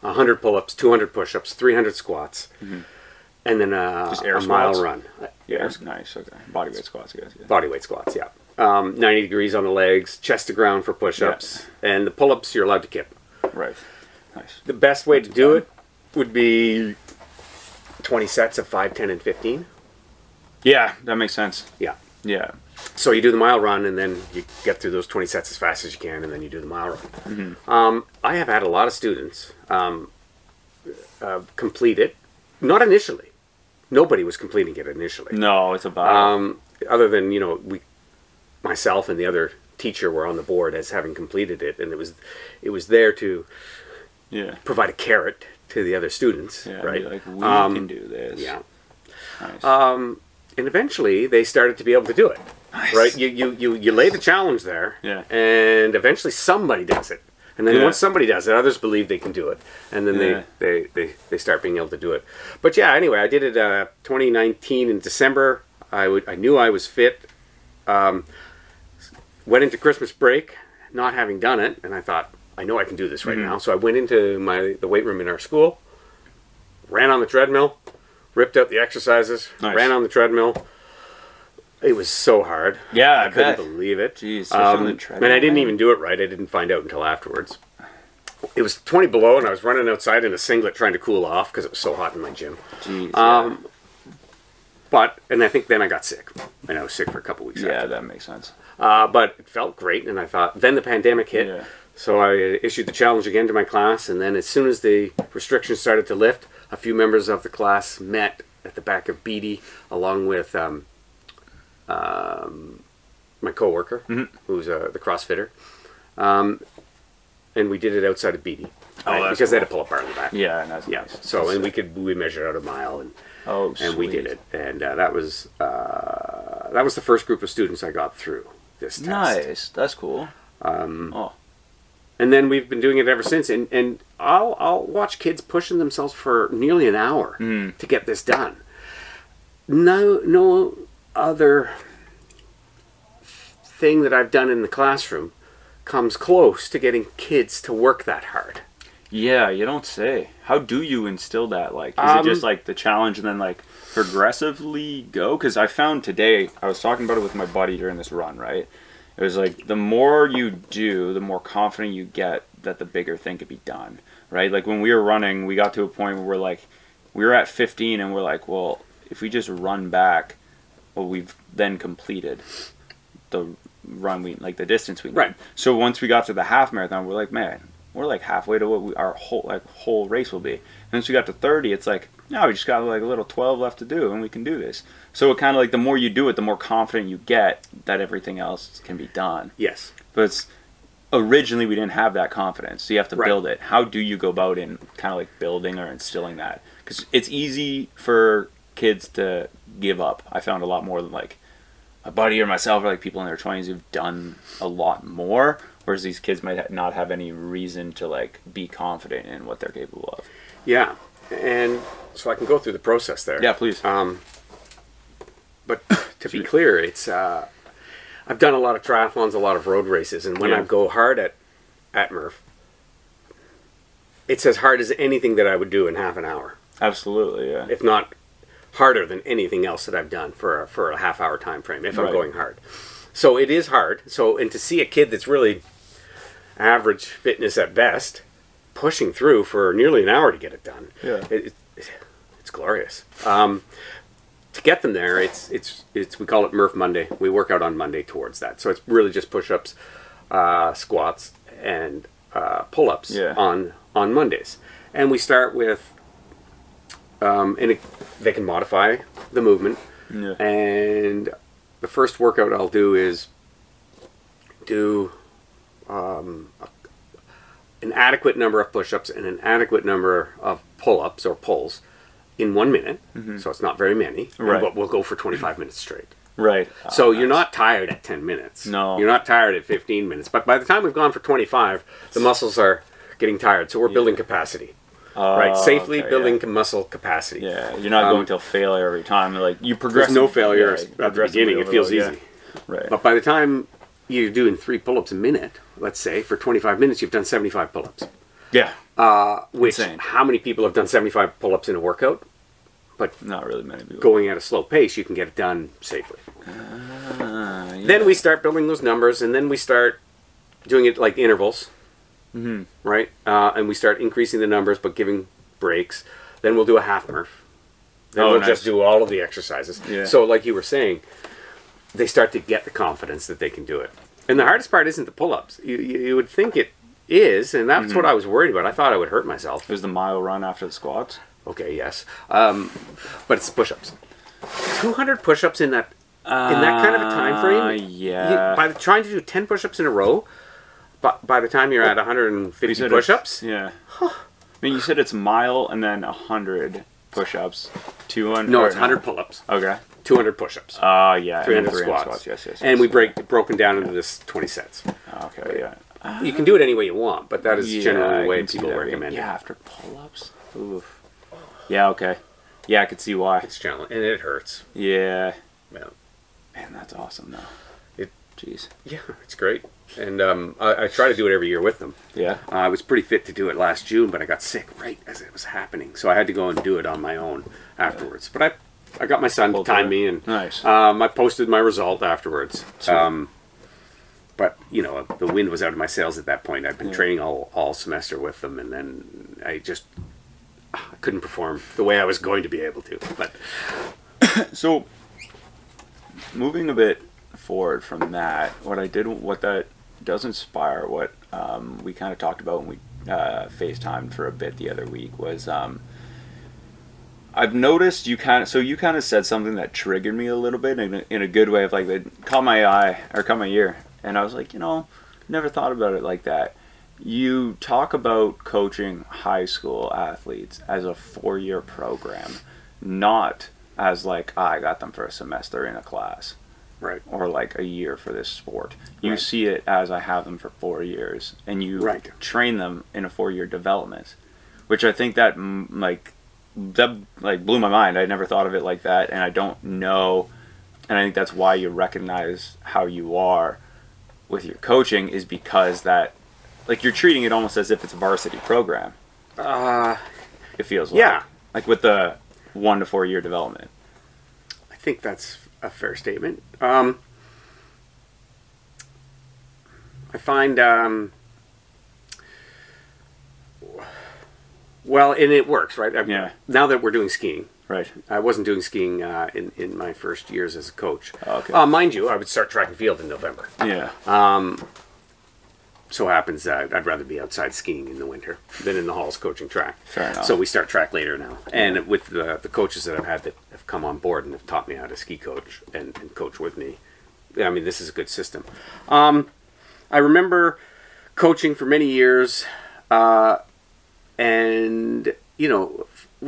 100 pull-ups, 200 push-ups, 300 squats, and then a, Mm-hmm. Just air a mile run. Yeah. Nice. Okay. Bodyweight squats, I guess. Yeah. body weight squats, yeah. Um, 90 degrees on the legs, chest to ground for push ups, and the pull ups you're allowed to kip. Right. Nice. The best way to do it would be 20 sets of 5, 10, and 15. Yeah, that makes sense. Yeah. Yeah. So you do the mile run, and then you get through those 20 sets as fast as you can, and then you do the mile run. Mm-hmm. Um, I have had a lot of students um, uh, complete it, not initially. Nobody was completing it initially. No, it's about. um, other than you know we myself and the other teacher were on the board as having completed it and it was it was there to yeah. provide a carrot to the other students Yeah. right like we Um, can do this. yeah Nice. um, and eventually they started to be able to do it Nice. right you, you you you lay the challenge there Yeah. and eventually somebody does it and then Yeah. once somebody does it others believe they can do it and then Yeah. they, they, they they start being able to do it but yeah anyway i did it uh 2019 in december i would i knew i was fit um went into christmas break not having done it and i thought i know i can do this right Mm-hmm. now so i went into my the weight room in our school ran on the treadmill ripped out the exercises Nice. ran on the treadmill It was so hard. Yeah, I I couldn't bet. believe it. Jeez, especially on the um, treadmill, and I didn't even do it right. I didn't find out until afterwards. It was 20 below, and I was running outside in a singlet trying to cool off because it was so hot in my gym. Jeez. Um, But and I think then I got sick, and I was sick for a couple weeks. yeah. yeah, after. that makes sense. Uh, but it felt great, and I thought then the pandemic hit. Yeah. So I issued the challenge again to my class, and then as soon as the restrictions started to lift, a few members of the class met at the back of Beatty, along with um, um, my coworker, Mm-hmm. who's uh, the CrossFitter, um, and we did it outside of Beatty Oh, right, that's because they had a cool. pull-up bar in the back. Yeah, and that's Yeah. nice. So and we could we measured out a mile and oh, and we did it, and uh, that was uh, that was the first group of students I got through this test. Nice. That's cool. Um, Oh, and then we've been doing it ever since. And and I'll I'll watch kids pushing themselves for nearly an hour Hmm. to get this done. No no other thing that I've done in the classroom comes close to getting kids to work that hard. yeah. You don't say. How do you instill that? Like, is Um, it just like the challenge and then like progressively go? Because I found today, I was talking about it with my buddy during this run. Right. It was like the more you do, the more confident you get that the bigger thing could be done. Right. Like when we were running, we got to a point where we're like, we were at 15 and we're like, well, if we just run back, well, we've then completed the run we like the distance we need. Right. So once we got to the half marathon, we're like, man, we're like halfway to what we, our whole like whole race will be. And once we got to 30, it's like, no, we just got like a little 12 left to do, and we can do this. So it kind of like the more you do it, the more confident you get that everything else can be done. Yes. But it's originally we didn't have that confidence, so you have to Right. build it. How do you go about in kind of like building or instilling that? Because it's easy for kids to give up. I found a lot more than like a buddy or myself or like people in their 20s who've done a lot more whereas these kids might not have any reason to like be confident in what they're capable of Yeah. And so I can go through the process there. yeah please Um, but to be clear, it's uh, I've done a lot of triathlons, a lot of road races, and when Yeah. I go hard at at Murph, it's as hard as anything that I would do in half an hour, absolutely yeah if not harder than anything else that I've done for a, for a half hour time frame. If I'm going hard, so it is hard. So and to see a kid that's really average fitness at best pushing through for nearly an hour to get it done. Yeah. it, it, it's glorious. Um, to get them there it's it's it's we call it murph monday. We work out on monday towards that. So it's really just push-ups uh, squats and uh, pull-ups Yeah. on on mondays. And we start with um, and it, they can modify the movement. Yeah. And the first workout I'll do is do um, a- an adequate number of push-ups and an adequate number of pull-ups or pulls in one minute. So it's not very many. Right. But we'll go for 25 minutes straight. right So Uh, you're not tired at 10 minutes. No. You're not tired at 15 minutes. But by the time we've gone for 25, the muscles are getting tired. So we're building capacity. right? Oh, Safely okay, building yeah. muscle capacity. yeah you're not Um, going till failure every time like you progress There's no failure yeah, at the beginning. It feels yeah. easy. right But by the time you're doing three pull-ups a minute, let's say for 25 minutes, you've done 75 pull-ups. yeah Uh, which Insane. how many people have done 75 pull-ups in a workout? But not really many people Going at a slow pace, you can get it done safely. Uh, yeah. Then we start building those numbers, and then we start doing it like intervals, Mhm. right? Uh, and we start increasing the numbers, but giving breaks. Then we'll do a half Murph. Then Oh, we'll nice. just do all of the exercises. Yeah. So, like you were saying, they start to get the confidence that they can do it. And the hardest part isn't the pull-ups. You, you, you would think it is, and that's Mm-hmm. what I was worried about. I thought I would hurt myself. It was the mile run after the squats. Okay, yes, um, but it's push-ups. 200 push-ups in that in that kind of a time frame. Uh, you- yeah. by the, trying to do 10 push-ups in a row, but by the time you're at 150 You push-ups, Yeah. I mean, you said it's mile and then hundred push-ups, two hundred. no, it's 100 pull-ups, Okay. 200 push-ups, Ah, yeah. 300 300 squats. Yes, yes. and yes. we break it broken down into this 20 sets. Okay, yeah. You can do it any way you want, but that is Yeah, generally the way people being- recommend Yeah, it. after pull-ups. Oof. Yeah. Okay. Yeah, I could see why. It's challenging, and it hurts. Yeah. Yeah. Man, that's awesome though. It- Jeez. Yeah, it's great, and um, I, I try to do it every year with them. Yeah. Uh, I was pretty fit to do it last June, but I got sick right as it was happening, so I had to go and do it on my own afterwards. But I I got my son to time me, and Nice. um, I posted my result afterwards. Um, but you know, the wind was out of my sails at that point. I've been Yeah. training all all semester with them, and then I just I couldn't perform the way I was going to be able to. But So, moving a bit forward from that, what I did, what that does inspire, what um, we kind of talked about when we uh, FaceTimed for a bit the other week was um, I've noticed you kind of, so you kind of said something that triggered me a little bit in a, in a good way of like, it caught my eye or caught my ear. And I was like, you know, never thought about it like that. You talk about coaching high school athletes as a four year program, not as like, I got them for a semester in a class right, or like a year for this sport. You Right. see it as I have them for four years, and you Right. train them in a four-year development, which I think that like that like blew my mind. I never thought of it like that, and I don't know, and I think that's why you recognize how you are with your coaching is because that like you're treating it almost as if it's a varsity program. uh, It feels like Yeah. like with the one to four year development. I think that's a fair statement. Um, I find, um, well, and it works, right? I- Yeah. Now that we're doing skiing, Right. I wasn't doing skiing uh, in in my first years as a coach. Oh, okay. Uh, mind you, I would start track and field in November. Yeah. Um, So happens that I'd rather be outside skiing in the winter than in the halls coaching track. Fair enough. So we start track later now, and with the the coaches that I've had that have come on board and have taught me how to ski coach and, and coach with me. I mean, this is a good system. Um, I remember coaching for many years, uh, and you know,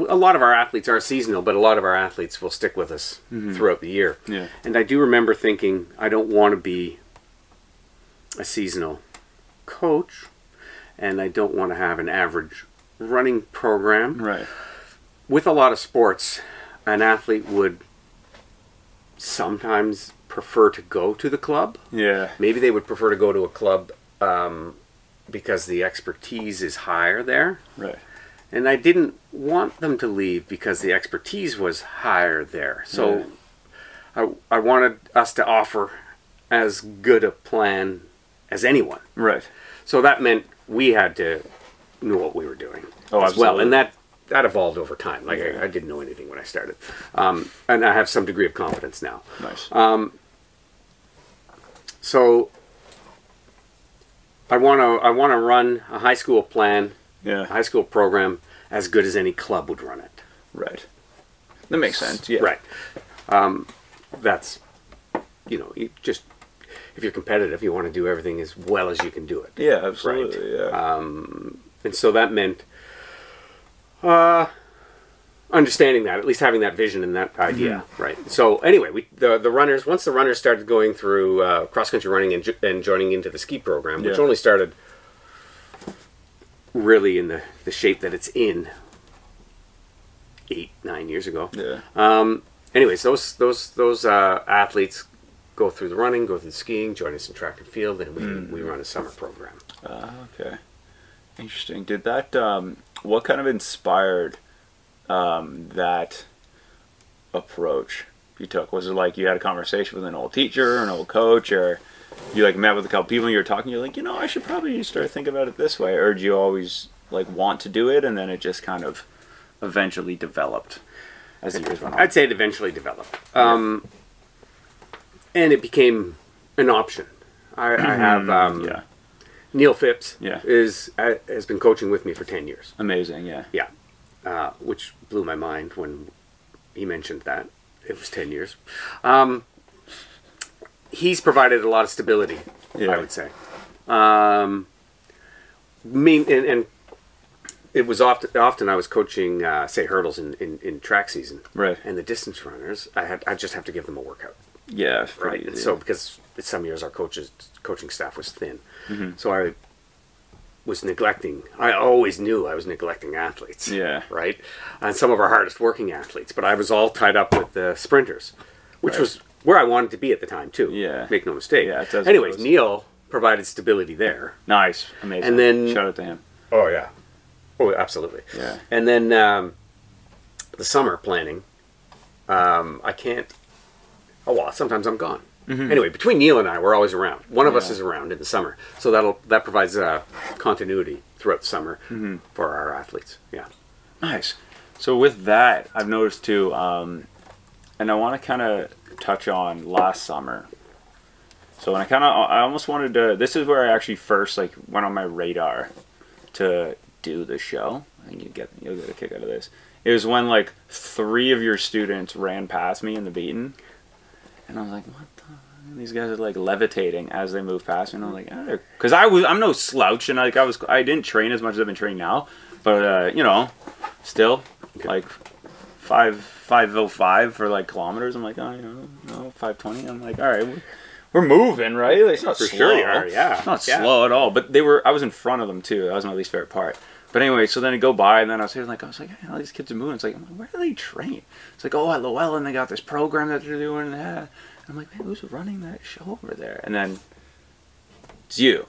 a lot of our athletes are seasonal, but a lot of our athletes will stick with us throughout the year. Yeah. And I do remember thinking, I don't want to be a seasonal coach, and I don't want to have an average running program. Right. With a lot of sports, an athlete would sometimes prefer to go to the club. Yeah. Maybe they would prefer to go to a club um, because the expertise is higher there. Right. And I didn't want them to leave because the expertise was higher there. So I, I wanted us to offer as good a plan as anyone. Right. So that meant we had to know what we were doing Oh, as well, and that that evolved over time. Like I, I didn't know anything when I started, um, and I have some degree of confidence now. Nice. So I want to I want to run a high school plan, a yeah. high school program as good as any club would run it. Right. That makes sense. Yeah. Right. Um, that's you know you just if you're competitive, you want to do everything as well as you can do it. Yeah. Absolutely. Yeah. and so that meant uh, understanding that, at least having that vision and that idea, Mm-hmm. right? So anyway, we the the runners once the runners started going through uh, cross country running and, and joining into the ski program, which Yeah. only started really in the the shape that it's in eight nine years ago. yeah. Um, anyways, those those those uh, athletes go through the running, go through the skiing, join us in track and field, and we, Mm. we run a summer program. Ah, okay. Interesting. Did that? Um, what kind of inspired um, that approach you took? Was it like you had a conversation with an old teacher, an old coach, or you like met with a couple people and you were talking? You're like, you know, I should probably start thinking about it this way, or did you always like want to do it and then it just kind of eventually developed as the years went on? I'd say it eventually developed, um, and it became an option. I, I have um, yeah. Neil Phipps Yeah. is uh, has been coaching with me for ten years. Amazing. Yeah. Yeah, uh, which blew my mind when he mentioned that it was ten years. Um, he's provided a lot of stability. Yeah. I would say. Um, mean and, and it was often often I was coaching uh, say hurdles in, in, in track season. Right. And the distance runners, I had I just have to give them a workout. Yeah. Right. And so because some years our coaches coaching staff was thin, Mm-hmm. so I was neglecting. I always knew I was neglecting athletes. Yeah. Right. And some of our hardest working athletes, but I was all tied up with the sprinters, which Right. was where I wanted to be at the time too. Yeah. Make no mistake. Yeah, it does Anyways. Neil provided stability there. nice. Amazing. And then- shout out to him. Oh yeah. Oh, absolutely. Yeah. And then um, the summer planning, um, I can't. Oh well, sometimes I'm gone. Anyway, between Neil and I, we're always around. One of us is around in the summer, so that'll that provides uh, continuity throughout the summer for our athletes. Yeah. Nice. So with that, I've noticed too, um, and I want to kind of touch on last summer. So when I kind of, I almost wanted to. This is where I actually first like went on my radar to do the show. and you get you'll get a kick out of this. It was when like three of your students ran past me in the beaten, and I was like, "What the?" and These guys are like levitating as they move past me, and I'm like, "Because I was, I'm no slouch, and like I was, I didn't train as much as I've been training now, but uh, you know, still like five five oh five for like kilometers. I'm like, oh, you know, no, five twenty. I'm like, all right, we're, we're moving, right? Like, it's not For slow. sure you are, yeah. It's not Yeah. slow at all. But they were. I was in front of them too. That was my least favorite part. But anyway, so then I go by, and then I was here like, I was like, hey, all these kids are moving. It's like, I'm like, where do they train? It's like, oh, at Lo-Ellen, they got this program that they're doing. And that. I'm like, man, who's running that show over there? And then it's you,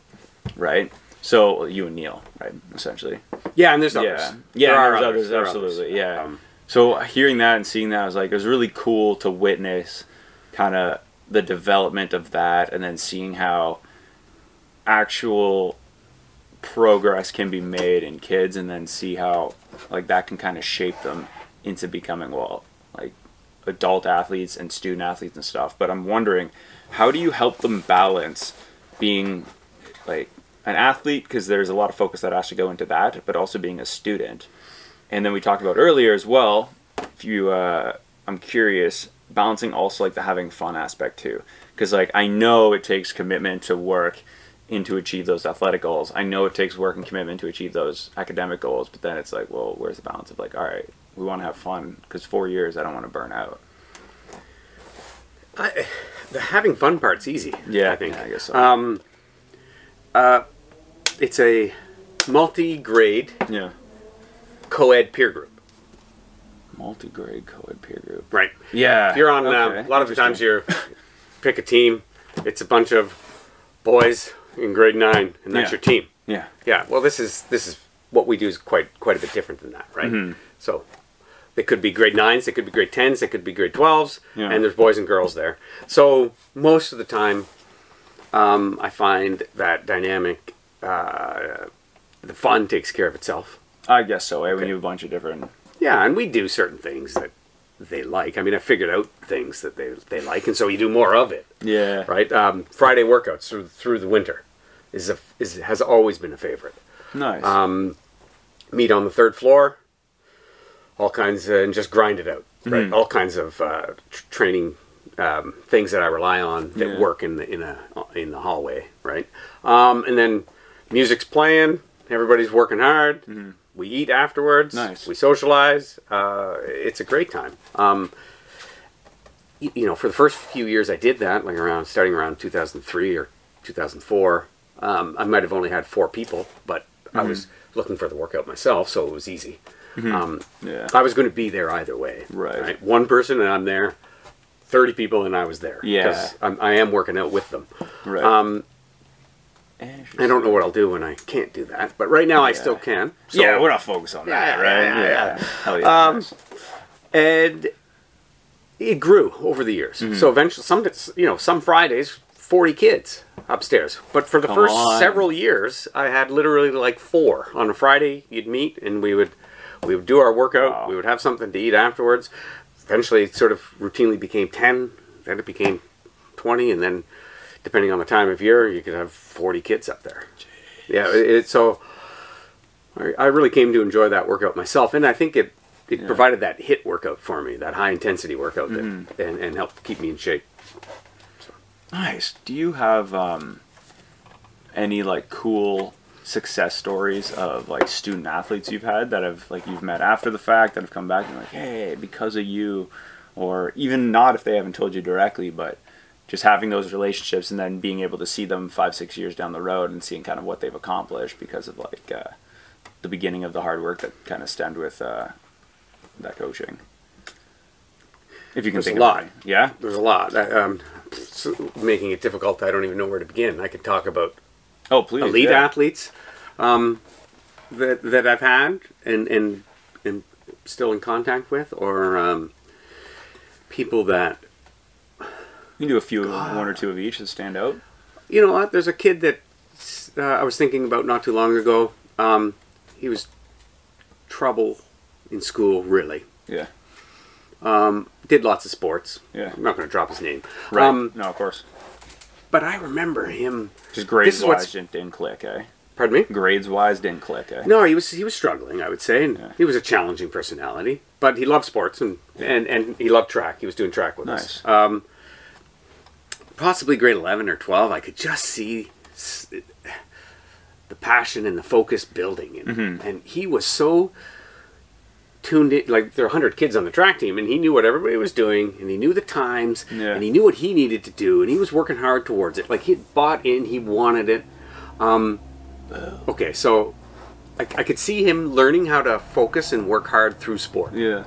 right? So you and Neil, right? Essentially. Yeah, and there's others. yeah, yeah There are there's others, are absolutely, yeah. Um, So hearing that and seeing that, I was like, it was really cool to witness kind of the development of that, and then seeing how actual progress can be made in kids, and then see how like that can kind of shape them into becoming well, like adult athletes and student athletes and stuff. But I'm wondering, how do you help them balance being like an athlete because there's a lot of focus that has to go into that, but also being a student. And then we talked about earlier as well. If you, uh, I'm curious, balancing also like the having fun aspect too, because like I know it takes commitment to work in to achieve those athletic goals. I know it takes work and commitment to achieve those academic goals, but then it's like, well, where's the balance of like, all right, we want to have fun because four years I don't want to burn out. I, the having fun part's easy. Yeah, I think. yeah, I guess so. Um, uh, it's a multi-grade Yeah, co-ed peer group, multi-grade co-ed peer group. right? Yeah, If you're on, okay, um, a lot of the times you're pick a team. It's a bunch of boys in grade nine, and that's Yeah. your team. yeah, Yeah. Well, this is this is what we do is quite quite a bit different than that, right? Mm-hmm. So they could be grade nines, they could be grade tens, they could be grade twelves, Yeah. and there's boys and girls there. So most of the time, um, I find that dynamic. Uh, the fun takes care of itself. I guess so. Eh? When Okay. you have a bunch of different Yeah, and we do certain things that they like. I mean, I figured out things that they they like, and so you do more of it, Yeah. right? Um, Friday workouts through through the winter is a is has always been a favorite. Nice. Um, meet on the third floor, all kinds, uh, and just grind it out, right? Mhm. All kinds of uh, tr- training um, things that I rely on that Yeah. work in the in a in the hallway, right? Um, and then music's playing, everybody's working hard. We eat afterwards. Mm-hmm. Nice. We socialize. Uh, it's a great time. Um, y- you know, for the first few years I did that, like around starting around 2003 or 2004, um, I might have only had four people, but I was Mm-hmm. looking for the workout myself, so it was easy. Um, Yeah. I was going to be there either way. Right. One person and I'm there. 30 people and I was there. Yeah. Because I'm, I am working out with them. right. I don't know what I'll do when I can't do that, but right now I still can. So- yeah, we're not focused on that, Yeah, right? yeah, yeah. Hell yeah. Um, and it grew over the years. Mm-hmm. So eventually, some you know, some Fridays, forty kids upstairs. But for the Come first on. several years, I had literally like four on a Friday. You'd meet, and we would we would do our workout. Wow. We would have something to eat afterwards. Eventually, it sort of routinely became ten. Then it became twenty, and then depending on the time of year, you could have forty kids up there. Yeah, it, it, so. I I really came to enjoy that workout myself, and I think it it provided that HIIT workout for me, that high intensity workout, Mm-hmm. and, and helped keep me in shape. Nice. Do you have um, any like cool success stories of like student athletes you've had that have like you've met after the fact that have come back and like, hey, because of you, or even not if they haven't told you directly, but just having those relationships and then being able to see them five, six years down the road and seeing kind of what they've accomplished because of like uh, the beginning of the hard work that kind of stemmed with uh, that coaching. If you can There's think a lot. yeah, There's a lot. I, um, making it difficult. I don't even know where to begin. I could talk about oh please, elite yeah. athletes um, that that I've had and and and still in contact with, or um, people that can do a few, one or two of each that stand out. you know what? There's a kid that uh, I was thinking about not too long ago. Um, he was trouble in school, really. Yeah. Um, did lots of sports. Yeah. I'm not going to drop his name. Right. Um, no, of course. but I remember him. Just grades wise didn't, didn't click, eh? Pardon me. Grades wise didn't click, eh? No, he was he was struggling. I would say, and Yeah. he was a challenging personality. But he loved sports and and and he loved track. He was doing track with us. Nice. Um, possibly grade eleven or twelve. I could just see the passion and the focus building, and Mm-hmm. and he was so tuned in. Like there are hundred kids on the track team, and he knew what everybody was doing, and he knew the times, Yeah. and he knew what he needed to do, and he was working hard towards it. Like he had bought in, he wanted it. Um, okay, so I, I could see him learning how to focus and work hard through sport. Yeah.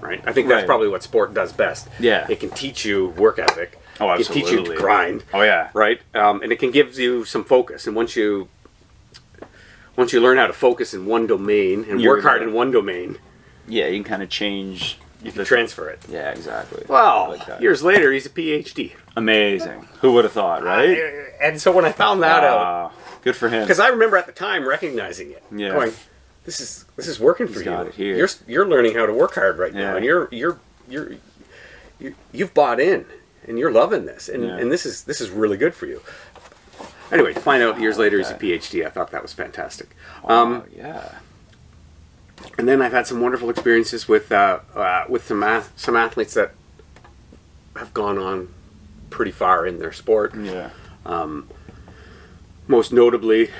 Right? I think that's Right. probably what sport does best. Yeah. It can teach you work ethic. Oh, It can teach you to absolutely. grind. Oh, yeah. Right? Um, and it can give you some focus. And once you once you learn how to focus in one domain and You're work hard in one domain, Yeah, you can kind of change. you can transfer it. Yeah, exactly. Well, Like years later, he's a PhD. Amazing. Who would have thought, right? And so when I found that out, Good for him. because I remember at the time recognizing it, Yeah. going, "This is this is working for He's you. got it here. You're you're learning how to work hard right now, and you're you're you're you, you've bought in, and you're loving this, and Yeah. and this is this is really good for you." Anyway, to find out years later he's a PhD, I thought that was fantastic. Wow, Um, yeah. and then I've had some wonderful experiences with uh, uh, with some ath- some athletes that have gone on pretty far in their sport. Yeah. most notably,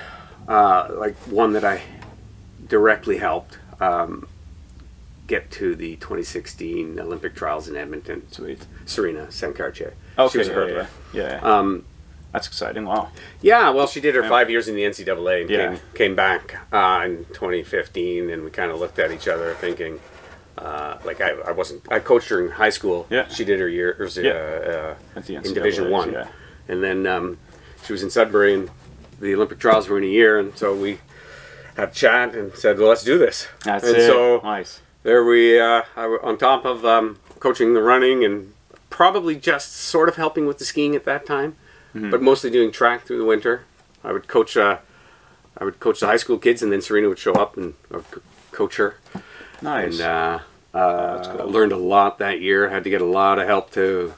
uh, like one that I directly helped um, get to the 2016 Olympic trials in Edmonton. Sweet. Serena Sankarche. Okay. she was a hurdler. yeah, yeah. yeah. Um, That's exciting. Wow. yeah, well, she did her five years in the NCAA and Yeah. came, came back uh, in 2015, and we kind of looked at each other thinking, uh, like I, I wasn't, I coached her in high school. Yeah. She did her years uh, Yeah. uh, in Division One, yeah. and then um, she was in Sudbury, and the Olympic trials were in a year, and so we had a chat and said, "Well, let's do this." That's and it. so nice. there we, uh, on top of um, coaching the running and probably just sort of helping with the skiing at that time, Mm-hmm. but mostly doing track through the winter. I would coach. Uh, I would coach the high school kids, and then Serena would show up and co- coach her. Nice. And uh, uh, cool. learned a lot that year. Had to get a lot of help to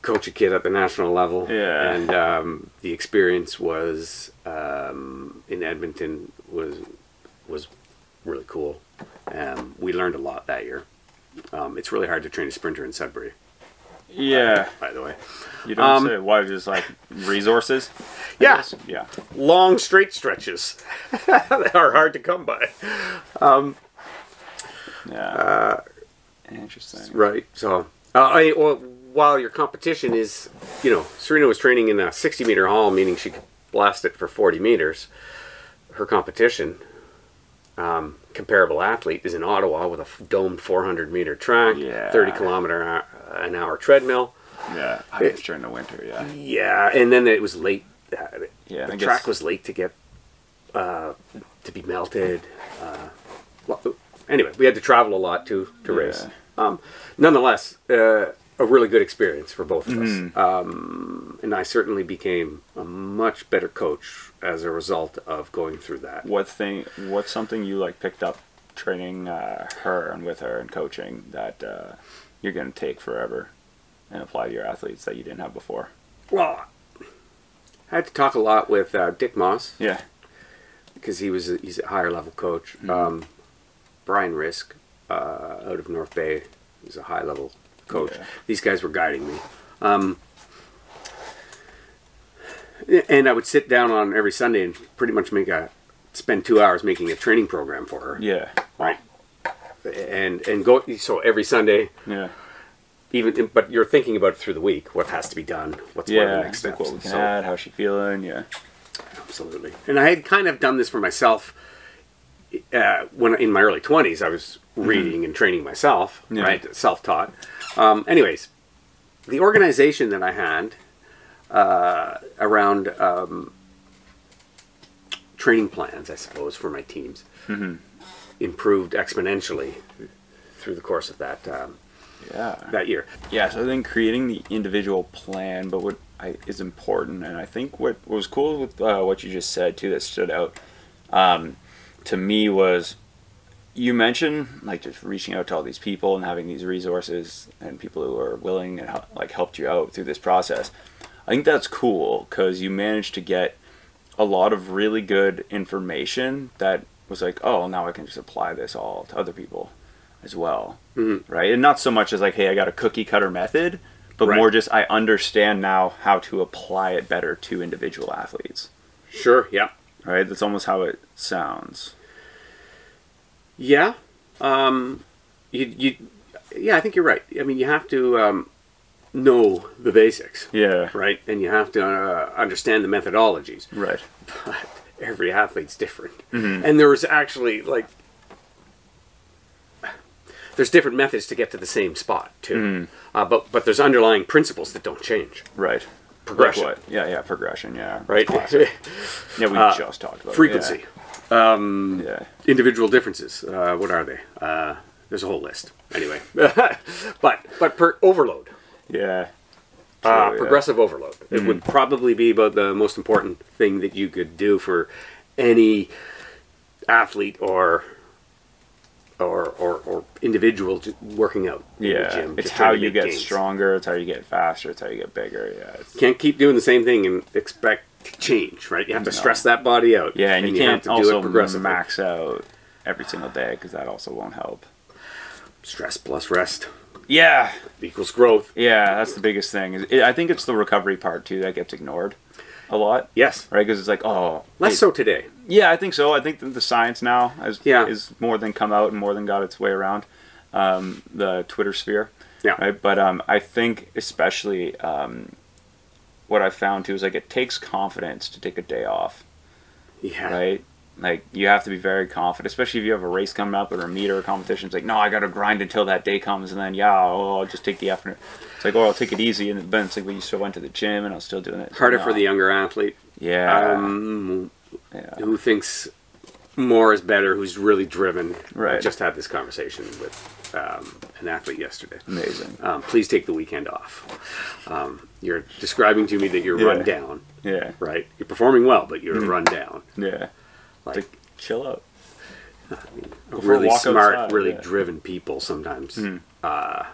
coach a kid at the national level. Yeah. And um, the experience was um, in Edmonton was was really cool. Um, we learned a lot that year. Um, it's really hard to train a sprinter in Sudbury, yeah. by the way. You don't um, say. Why? Just like resources? Yeah. Yeah. Long straight stretches that are hard to come by. Yeah. Interesting. Right. So, uh, I, well, while your competition is, you know, Serena was training in a 60 meter hall, meaning she could blast it for 40 meters. Her competition, um, comparable athlete, is in Ottawa with a f- domed 400 meter track, Yeah. 30 kilometer an hour treadmill. Yeah. I guess during the winter. Yeah. Yeah, and then it was late. Uh, Yeah. the I track guess- was late to get uh, to be melted. Uh, well, anyway, we had to travel a lot to to race. Um, nonetheless, uh, a really good experience for both of Mm-hmm. us, um, and I certainly became a much better coach as a result of going through that. What thing? What's something you like picked up training uh, her and with her and coaching that uh, you're gonna take forever and apply to your athletes that you didn't have before? Well, I had to talk a lot with uh, Dick Moss Yeah. because he was a, he's a higher level coach. Mm-hmm. Um, Brian Risk uh, out of North Bay, he's a high level coach. Yeah. These guys were guiding me. Um, and I would sit down on every Sunday and pretty much make a spend two hours making a training program for her. Yeah. Right. And and go so every Sunday, Yeah. even but you're thinking about it through the week. What has to be done? What's of the next steps? what we can So- add. How's she feeling? Yeah. Absolutely. And I had kind of done this for myself uh, when in my early 20s. I was reading and training myself, Yeah. right? Self taught. Um, anyways, the organization that I had uh, around um, training plans, I suppose, for my teams improved exponentially through the course of that. Um, Yeah. that year. Yeah, so I think creating the individual plan, but what I, is important, and I think what, what was cool with uh, what you just said too that stood out um, to me was you mentioned like just reaching out to all these people and having these resources and people who are willing and like helped you out through this process. I think that's cool because you managed to get a lot of really good information that was like, oh, now I can just apply this all to other people as well, Mhm. right? And not so much as like, hey, I got a cookie cutter method, but Right. more just I understand now how to apply it better to individual athletes, Sure. Yeah. right? That's almost how it sounds. Yeah. Um, you, you, yeah, I think you're right. I mean, you have to um, know the basics, Yeah, right? And you have to uh, understand the methodologies. right. But every athlete's different. Mhm. And there was actually, like, there's different methods to get to the same spot, too. Mhm. Uh, but, but there's underlying principles that don't change, Right. Progression. Like? Yeah, yeah, progression. Yeah. right? Yeah, we Uh, just talked about it, Frequency. Um, Yeah. individual differences. Uh, what are they? Uh, there's a whole list. Anyway, but but per overload, Yeah. Uh, True, yeah. progressive overload. It would probably be about the most important thing that you could do for any athlete or or or, or individual working out. in the Yeah. gym, it's how you get gains. stronger. It's how you get faster. It's how you get bigger. Yeah. It's, Can't keep doing the same thing and expect change, right? You have to No. stress that body out. yeah, and, you can't have to do it progressively. max out every single day because that also won't help. Stress plus rest Yeah. equals growth. Yeah, that's the biggest thing. Is I think it's the recovery part too that gets ignored a lot, Yes, right? Because it's like, oh, less it- so today. Yeah, I think so. I think that the science now has Yeah. is more than come out and more than got its way around um, the Twitter sphere. Yeah. Right. But um, I think especially um, what I found too is like it takes confidence to take a day off. Yeah. Right. Like you have to be very confident, especially if you have a race coming up or a meet or a competition. It's like, no, I got to grind until that day comes, and then yeah, I'll, I'll just take the effort. It's like, oh, I'll take it easy, and then it's like, well, you still went to the gym, and I was still doing it. Harder No. for the younger athlete. yeah, um, yeah, who thinks more is better, who's really driven. I Right. just had this conversation with um, an athlete yesterday. amazing. Um, please take the weekend off. Um, you're describing to me that you're Yeah. run down, Yeah, right? You're performing well, but you're Mm-hmm. run down. yeah. Like Like chill out. for a really smart, outside, really yeah. Driven people sometimes uh,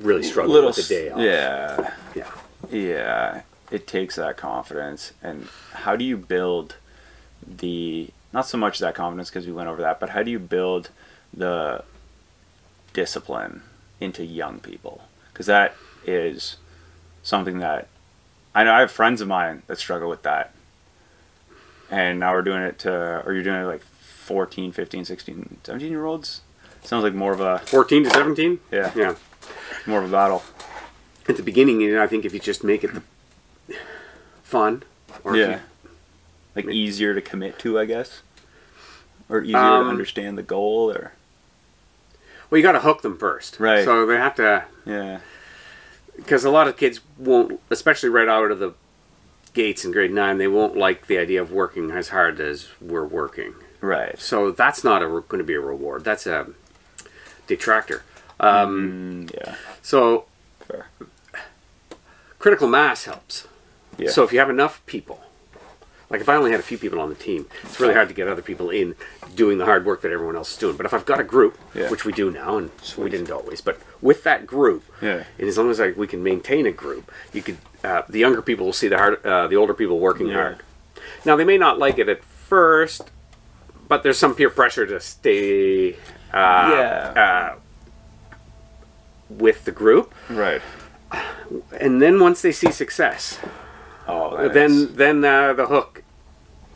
really struggle little with the day off. Yeah, Yeah. yeah. It takes that confidence, and how do you build the not so much that confidence because we went over that, but how do you build the discipline into young people? Because that is something that I know I have friends of mine that struggle with that, and now we're doing it to, or you're doing it like 14, 15, 16, 17 year olds. Sounds like more of a 14 to 17? Yeah. Yeah. more of a battle. At the beginning, you know, I think if you just make it the fun, or yeah. you- Like easier to commit to, I guess. Or easier Um, to understand the goal or well, you got to hook them first. Right. So they have to, yeah. because a lot of kids won't, especially right out of the gates in grade nine, they won't like the idea of working as hard as we're working. Right. So that's not going to be a reward. That's a detractor. Um, Mm, yeah. So Fair. critical mass helps. Yeah. So if you have enough people, like if I only had a few people on the team, it's really hard to get other people in doing the hard work that everyone else is doing. But if I've got a group, Yeah. which we do now, and we didn't always, but with that group, Yeah. and as long as like, we can maintain a group, you could uh, the younger people will see the hard, uh, the older people working Yeah. hard. Now they may not like it at first, but there's some peer pressure to stay uh, Yeah. uh, with the group, Right. and then once they see success, Oh, uh, then then uh, the hook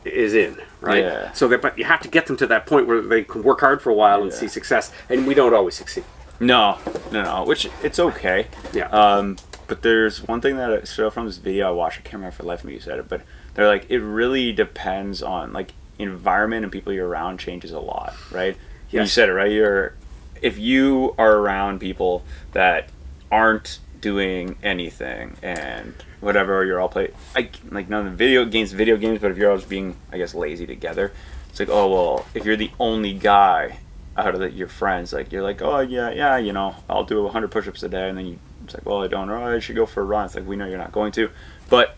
is in, right? Yeah. So that, but you have to get them to that point where they can work hard for a while and Yeah. see success, and we don't always succeed. No, no, no. Which it's okay. Yeah. Um, but there's one thing that I saw from this video I watched. I can't remember for life of me who said it, but they're like, it really depends on like environment and people you're around changes a lot, right? And You said it right. You're if you are around people that aren't doing anything and whatever, you're all play like like none of the video games, video games. But if you're all just being, I guess, lazy together, it's like, oh well, if you're the only guy out of the, your friends. Like you're like, oh yeah, yeah, you know, I'll do 100 push-ups a day, and then you it's like, well, I don't. Oh, I should go for a run. It's like we know you're not going to, but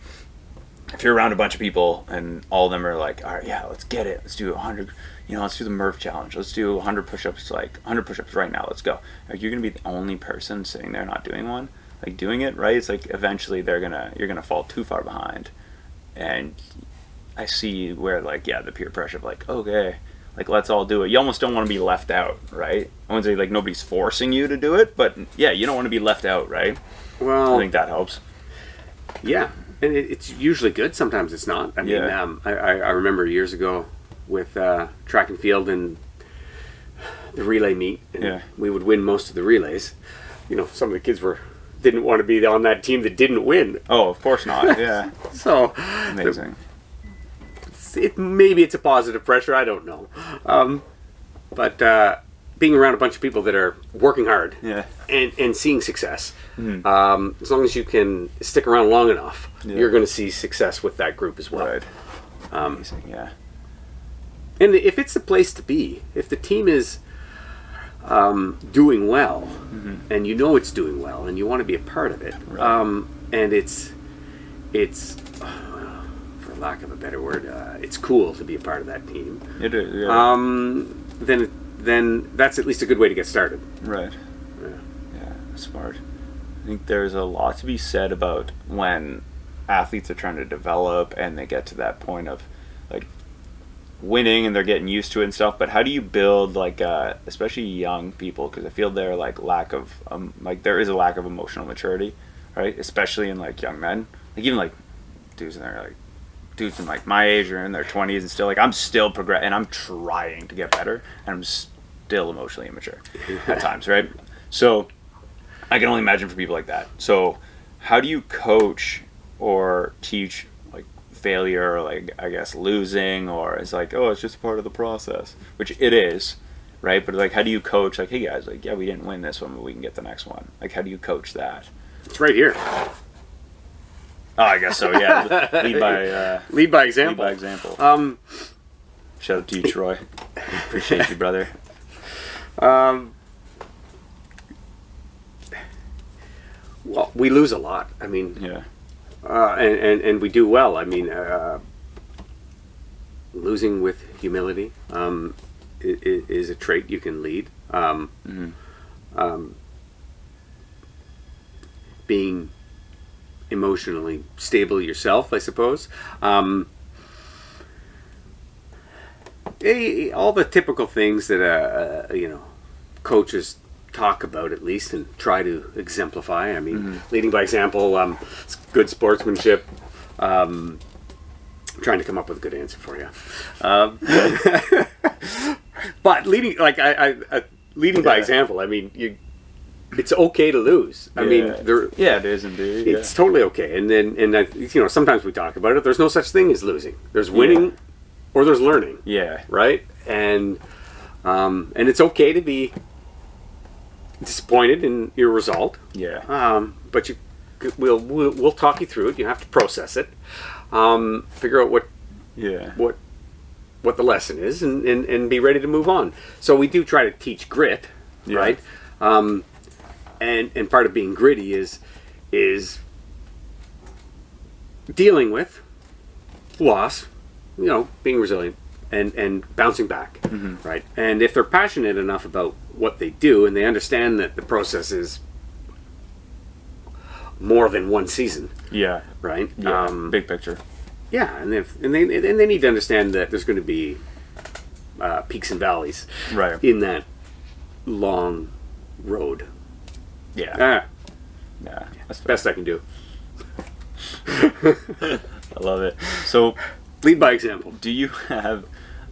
if you're around a bunch of people and all of them are like, all right, yeah, let's get it. Let's do 100. You know, let's do the Murph challenge. Let's do 100 push-ups. Like 100 push-ups right now. Let's go. Like you're gonna be the only person sitting there not doing one. Like doing it right. It's like eventually they're gonna you're gonna fall too far behind, and I see where like yeah the peer pressure of like okay like let's all do it. You almost don't want to be left out, right? I wouldn't say like nobody's forcing you to do it, but yeah, you don't want to be left out, right? Well, I think that helps. Yeah, and it, it's usually good. Sometimes it's not. I mean, Yeah. um, I, I, remember years ago with uh, track and field and the relay meet, and Yeah. we would win most of the relays. You know, some of the kids were didn't want to be on that team that didn't win. Oh, of course not. Yeah, So amazing. It's- it maybe it's a positive pressure. I don't know, um, but uh, being around a bunch of people that are working hard Yeah, and, and seeing success. Um, as long as you can stick around long enough, Yeah. you're going to see success with that group as well. right. Um, Amazing. Yeah, and if it's the place to be, if the team is um, doing well, and you know it's doing well, and you want to be a part of it, Right. um, and it's it's lack of a better word, uh, it's cool to be a part of that team. it is. Yeah. Um, then then that's at least a good way to get started. right. Yeah. Yeah, smart. I think there's a lot to be said about when athletes are trying to develop and they get to that point of like winning and they're getting used to it and stuff. But how do you build like, uh, especially young people? Because I feel their like lack of um, like there is a lack of emotional maturity, right? Especially in like young men, like even like dudes in their like dudes in like my age or in their 20s and still like I'm still progress and I'm trying to get better and I'm still emotionally immature at times, right? So I can only imagine for people like that. So how do you coach or teach like failure or like I guess losing or it's like oh it's just part of the process, which it is, right? But like how do you coach like hey guys like yeah we didn't win this one but we can get the next one. Like how do you coach that? It's right here. Oh, I guess so. Yeah, lead by uh, Lead by lead example. by example. Um, Shout out to you, Troy. Appreciate you, brother. um, well, we lose a lot. I mean, Yeah, uh, and, and and we do well. I mean, uh, losing with humility um, i- i- is a trait you can lead. Um, Mhm. um, being emotionally stable yourself, I suppose. Um, all the typical things that uh, uh, you know coaches talk about at least and try to exemplify. I mean, leading by example, um, good sportsmanship. Um, I'm trying to come up with a good answer for you. Um, but leading, like I, I, I leading by example. I mean, you. It's okay to lose. I mean, Yeah. there, yeah, it is indeed. it's totally okay. And then, and I, you know, sometimes we talk about it. There's no such thing as losing. There's winning, or there's learning, yeah, right? And um, and it's okay to be disappointed in your result. yeah, Um, but you, we'll, we'll we'll talk you through it. You have to process it, um, figure out what yeah, what what the lesson is, and, and and be ready to move on. So we do try to teach grit, Yeah. right? Um, and and part of being gritty is is dealing with loss, you know, being resilient and and bouncing back, right? And if they're passionate enough about what they do and they understand that the process is more than one season, yeah, right? yeah. Um, Big picture. yeah, and if and they and they need to understand that there's going to be uh, peaks and valleys Right. in that long road. Yeah, Ah, yeah. That's the best I can do. I love it. So, Lead by example. do you have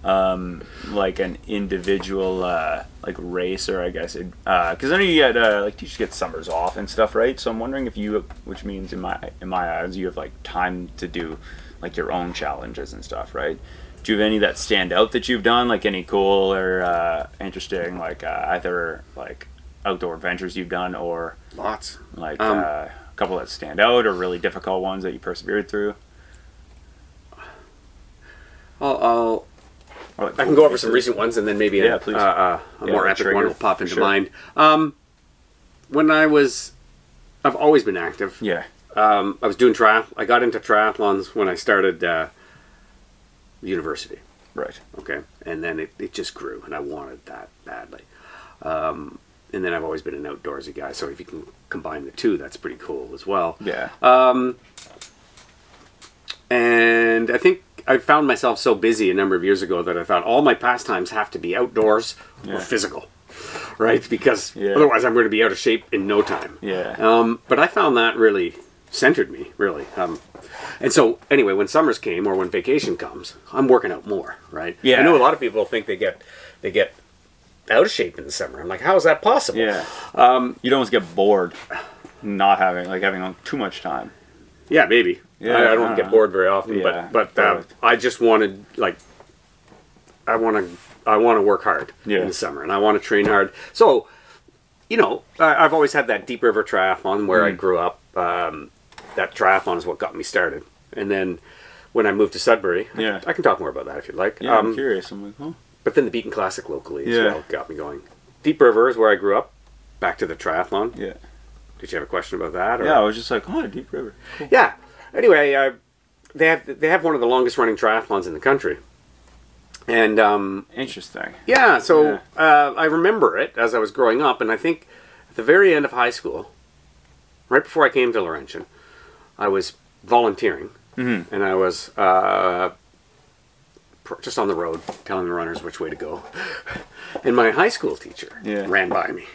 um, like an individual uh, like race or I guess because I know you get uh, like teachers get summers off and stuff, right? So I'm wondering if you, which means in my in my eyes, you have like time to do like your own challenges and stuff, right? Do you have any that stand out that you've done, like any cool or uh, interesting, like uh, either like outdoor adventures you've done or Lots. like Um, uh, a couple that stand out or really difficult ones that you persevered through? I'll, I'll like, I can go over some recent ones, and then maybe a, Yeah, please. uh, uh, a Yeah, more epic trigger, one will pop into sure. mind. Um, when I was, I've always been active. Yeah. Um, I was doing triath. I got into triathlons when I started uh, university. Right. Okay, and then it, it just grew, and I wanted that badly. Um, and then I've always been an outdoorsy guy, so if you can combine the two, that's pretty cool as well. Yeah. Um, and I think I found myself so busy a number of years ago that I thought all my pastimes have to be outdoors Yeah. or physical, right? Because Yeah. otherwise I'm going to be out of shape in no time. Yeah. Um, but I found that really centered me, really. Um, and so, anyway, when summers came or when vacation comes, I'm working out more, right? Yeah. I know a lot of people think they get they get out of shape in the summer. I'm like, how is that possible? Yeah. Um, You'd almost get bored not having like having too much time. Yeah, maybe. Yeah, I, I don't I get bored very often, Yeah, but but uh, I just wanted like I want to I want to work hard Yeah. in the summer, and I want to train hard. So, you know, I, I've always had that Deep River Triathlon where I Mm. grew up. Um, that triathlon is what got me started, and then when I moved to Sudbury, Yeah. I, can talk more about that if you'd like. Yeah, I'm Um, curious. I'm like, oh. But then the Beaton Classic locally as Yeah. well got me going. Deep River is where I grew up. Back to the triathlon. Yeah. Did you have a question about that? Or? Yeah, I was just like, oh, Deep River. Cool. Yeah. Anyway, uh, they have they have one of the longest running triathlons in the country, and um, Interesting. yeah, so Yeah. Uh, I remember it as I was growing up, and I think at the very end of high school, right before I came to Laurentian, I was volunteering, Mhm. and I was uh, just on the road telling the runners which way to go, and my high school teacher Yeah. ran by me,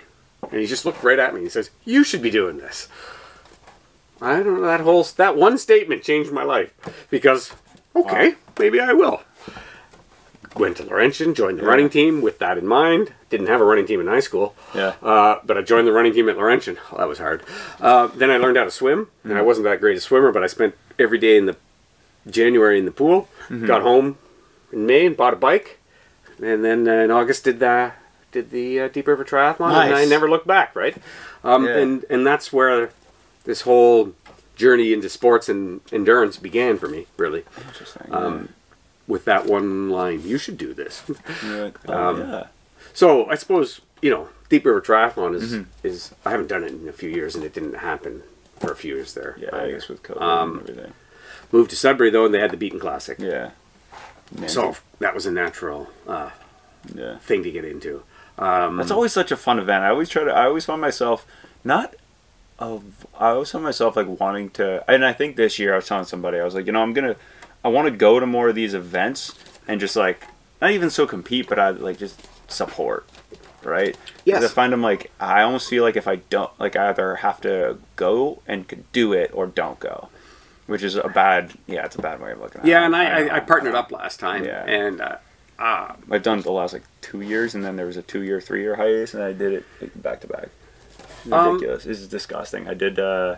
and he just looked right at me. and He says, "You should be doing this." I don't know that whole that one statement changed my life because okay, maybe I will. Went to Laurentian, joined the Yeah. running team with that in mind. Didn't have a running team in high school, Yeah. uh, but I joined the running team at Laurentian. Oh, that was hard. Uh, then I learned how to swim, and I wasn't that great a swimmer, but I spent every day in the January in the pool. Got home in May and bought a bike, and then uh, in August did the did the uh, Deep River Triathlon, and I never looked back. Right, um, Yeah. and and that's where this whole journey into sports and endurance began for me. Really, Interesting. um, with that one line, "You should do this." yeah. Oh, um, yeah. So I suppose you know Deep River Triathlon is Mm-hmm. is I haven't done it in a few years, and it didn't happen for a few years there. Yeah, I guess with COVID Um, and everything. moved to Sudbury though, and they had the Beaton Classic, Yeah. Man, so that was a natural uh, yeah. thing to get into. Um, That's always such a fun event. I always try to. I always find myself not. Of, I always find myself like wanting to, and I think this year I was telling somebody I was like, you know, I'm gonna, I want to go to more of these events and just like not even so compete, but I like just support, right? Yes. I find I'm like I almost feel like if I don't like I either have to go and could do it or don't go, which is a bad yeah, it's a bad way of looking at it. yeah, and I, I. I partnered up last time, Yeah. and uh, uh, I've done it the last like two years, and then there was a two year, three year hiatus, and I did it like, back to back. Um, Ridiculous. this is disgusting. I did uh,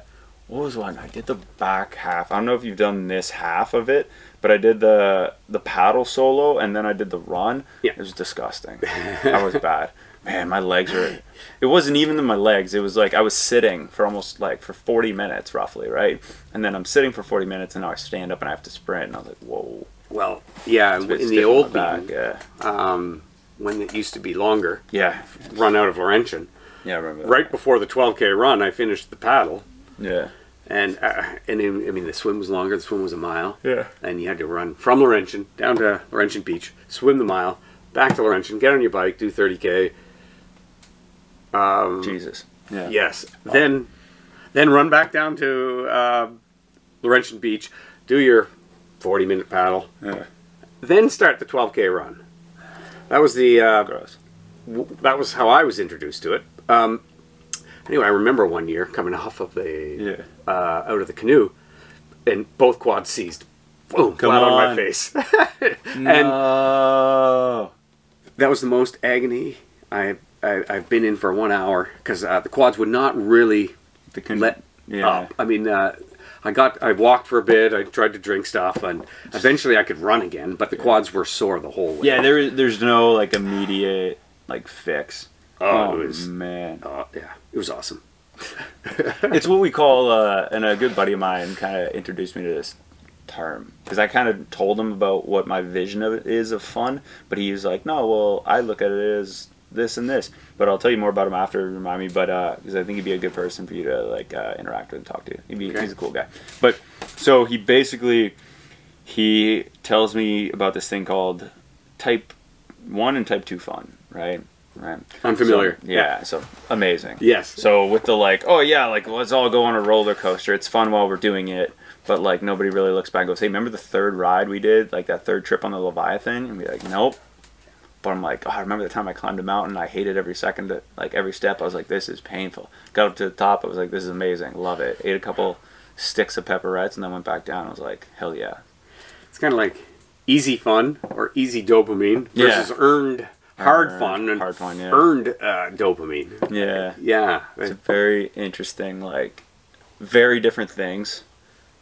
what was one? I did the back half. I don't know if you've done this half of it, but I did the the paddle solo, and then I did the run. Yeah. It was disgusting. that was bad. Man, my legs were. It wasn't even in my legs. It was like I was sitting for almost like for forty minutes roughly, right? And then I'm sitting for forty minutes, and now I stand up and I have to sprint, and I was like, whoa. well, yeah, It's in the old back. Yeah. um, when it used to be longer, Yeah. run out of Laurentian. Yeah, I remember that. Right before the 12k run, I finished the paddle, Yeah. and uh, and it, I mean the swim was longer. The swim was a mile. Yeah. and you had to run from Laurentian down to Laurentian Beach, swim the mile, back to Laurentian, get on your bike, do 30k. Um, Jesus. Yeah. yes, then then run back down to uh, Laurentian Beach, do your 40 minute paddle, Yeah. then start the 12k run. That was the uh, Gross. w- that was how I was introduced to it. Um, anyway, I remember one year coming off of the Yeah. uh, out of the canoe, and both quads seized. Boom! Come flat on. my on. face. and No. that was the most agony I, I I've been in for one hour because uh, the quads would not really The con- let yeah. up. I mean, uh, I got I walked for a bit. I tried to drink stuff, and eventually I could run again. But the quads were sore the whole way. Yeah, there there's no like immediate like fix. Oh, it was- man. Uh, yeah, it was awesome. it's what we call uh and a good buddy of mine kind of introduced me to this term because I kind of told him about what my vision of it is of fun, but he was like, no, well, I look at it as this and this. But I'll tell you more about him after. Remind me, but because I think he'd be a good person for you to like uh, interact with and talk to. He'd be, Okay. He's a cool guy. But so he basically he tells me about this thing called type one and type two fun, right? Right. Unfamiliar. So, yeah, So amazing. Yes. So with the like, oh yeah, like let's all go on a roller coaster. It's fun while we're doing it, but like nobody really looks back and goes, hey, remember the third ride we did, like that third trip on the Leviathan? And be like, nope. But I'm like, oh, I remember the time I climbed a mountain. I hated every second, of- like every step. I was like, this is painful. Got up to the top. I was like, this is amazing. Love it. Ate a couple sticks of pepperettes and then went back down. I was like, hell yeah. It's kind of like easy fun or easy dopamine Yeah. versus earned hard Earned, fun and hard fun, yeah. earned uh, dopamine. Yeah. Yeah. It's a very interesting, like, very different things.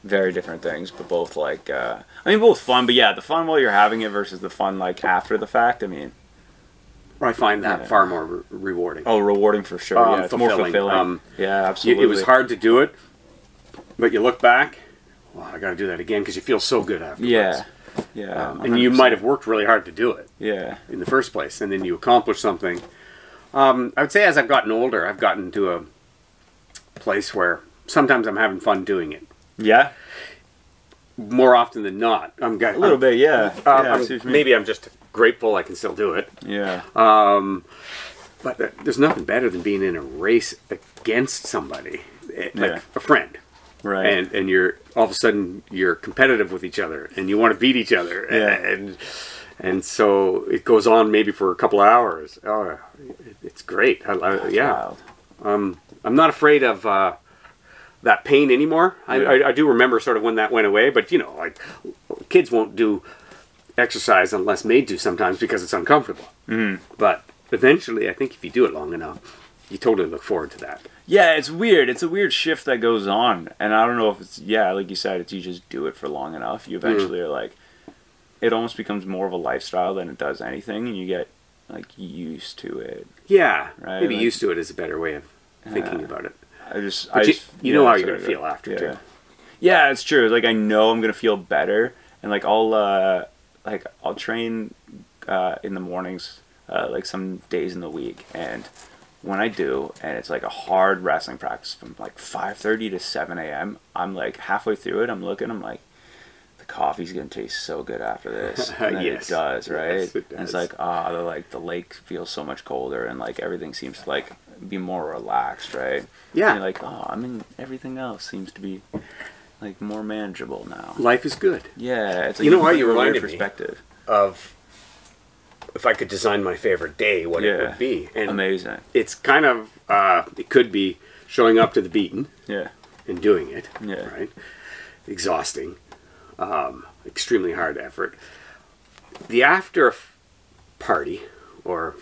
Very different things, but both like, uh, I mean, both fun. But yeah, the fun while you're having it versus the fun like after the fact. I mean, I find that Yeah. far more re- rewarding. oh, rewarding for sure. Um, yeah, it's more fulfilling. fulfilling. Um, yeah, absolutely. it was hard to do it, but you look back, well, I got to do that again because you feel so good afterwards. Yeah, yeah, Um, and you might have worked really hard to do it Yeah, in the first place, and then you accomplish something. Um, I would say as I've gotten older, I've gotten to a place where sometimes I'm having fun doing it. Yeah, More often than not, I'm got a little bit. Yeah, Um, yeah. I I'm- see what you mean. maybe I'm just grateful I can still do it. Yeah, Um, but there's nothing better than being in a race against somebody, eh, like Yeah. a friend. right. and and you're all of a sudden you're competitive with each other and you want to beat each other Yeah. and and so it goes on maybe for a couple of hours oh it's great I, I, yeah Wild. um, i'm not afraid of uh, that pain anymore I. I, I do remember sort of when that went away but you know like kids won't do exercise unless made to sometimes because it's uncomfortable Mhm. but eventually i think if you do it long enough you totally look forward to that Yeah, it's weird. It's a weird shift that goes on, and I don't know if it's yeah, like you said, it's you just do it for long enough. You eventually are like, it almost becomes more of a lifestyle than it does anything, and you get like used to it. yeah Right, maybe like- used to it is a better way of thinking Yeah. about it I just, I you- just, you know how you're gonna feel after, yeah. too. Yeah, it's true. Like I know I'm gonna feel better, and like I'll uh, like I'll train uh, in the mornings, uh, like some days in the week, and when I do, and it's like a hard wrestling practice from like 5:30 to 7 a.m. I'm like halfway through it. I'm looking. I'm like, the coffee's gonna taste so good after this. And Yes. it does, right? Yes, it And it's like ah, the like the lake feels so much colder, and like everything seems like be more relaxed, right? Yeah. You're like, oh, I mean, everything else seems to be like more manageable now. life is good Yeah, it's like You know why You it in a reminded me. perspective. of if I could design my favorite day, what it would be. And Amazing. it's kind of uh, it could be showing up to the Beaton Yeah. and doing it. Yeah. Right. Exhausting. Um, extremely hard effort. The after party, or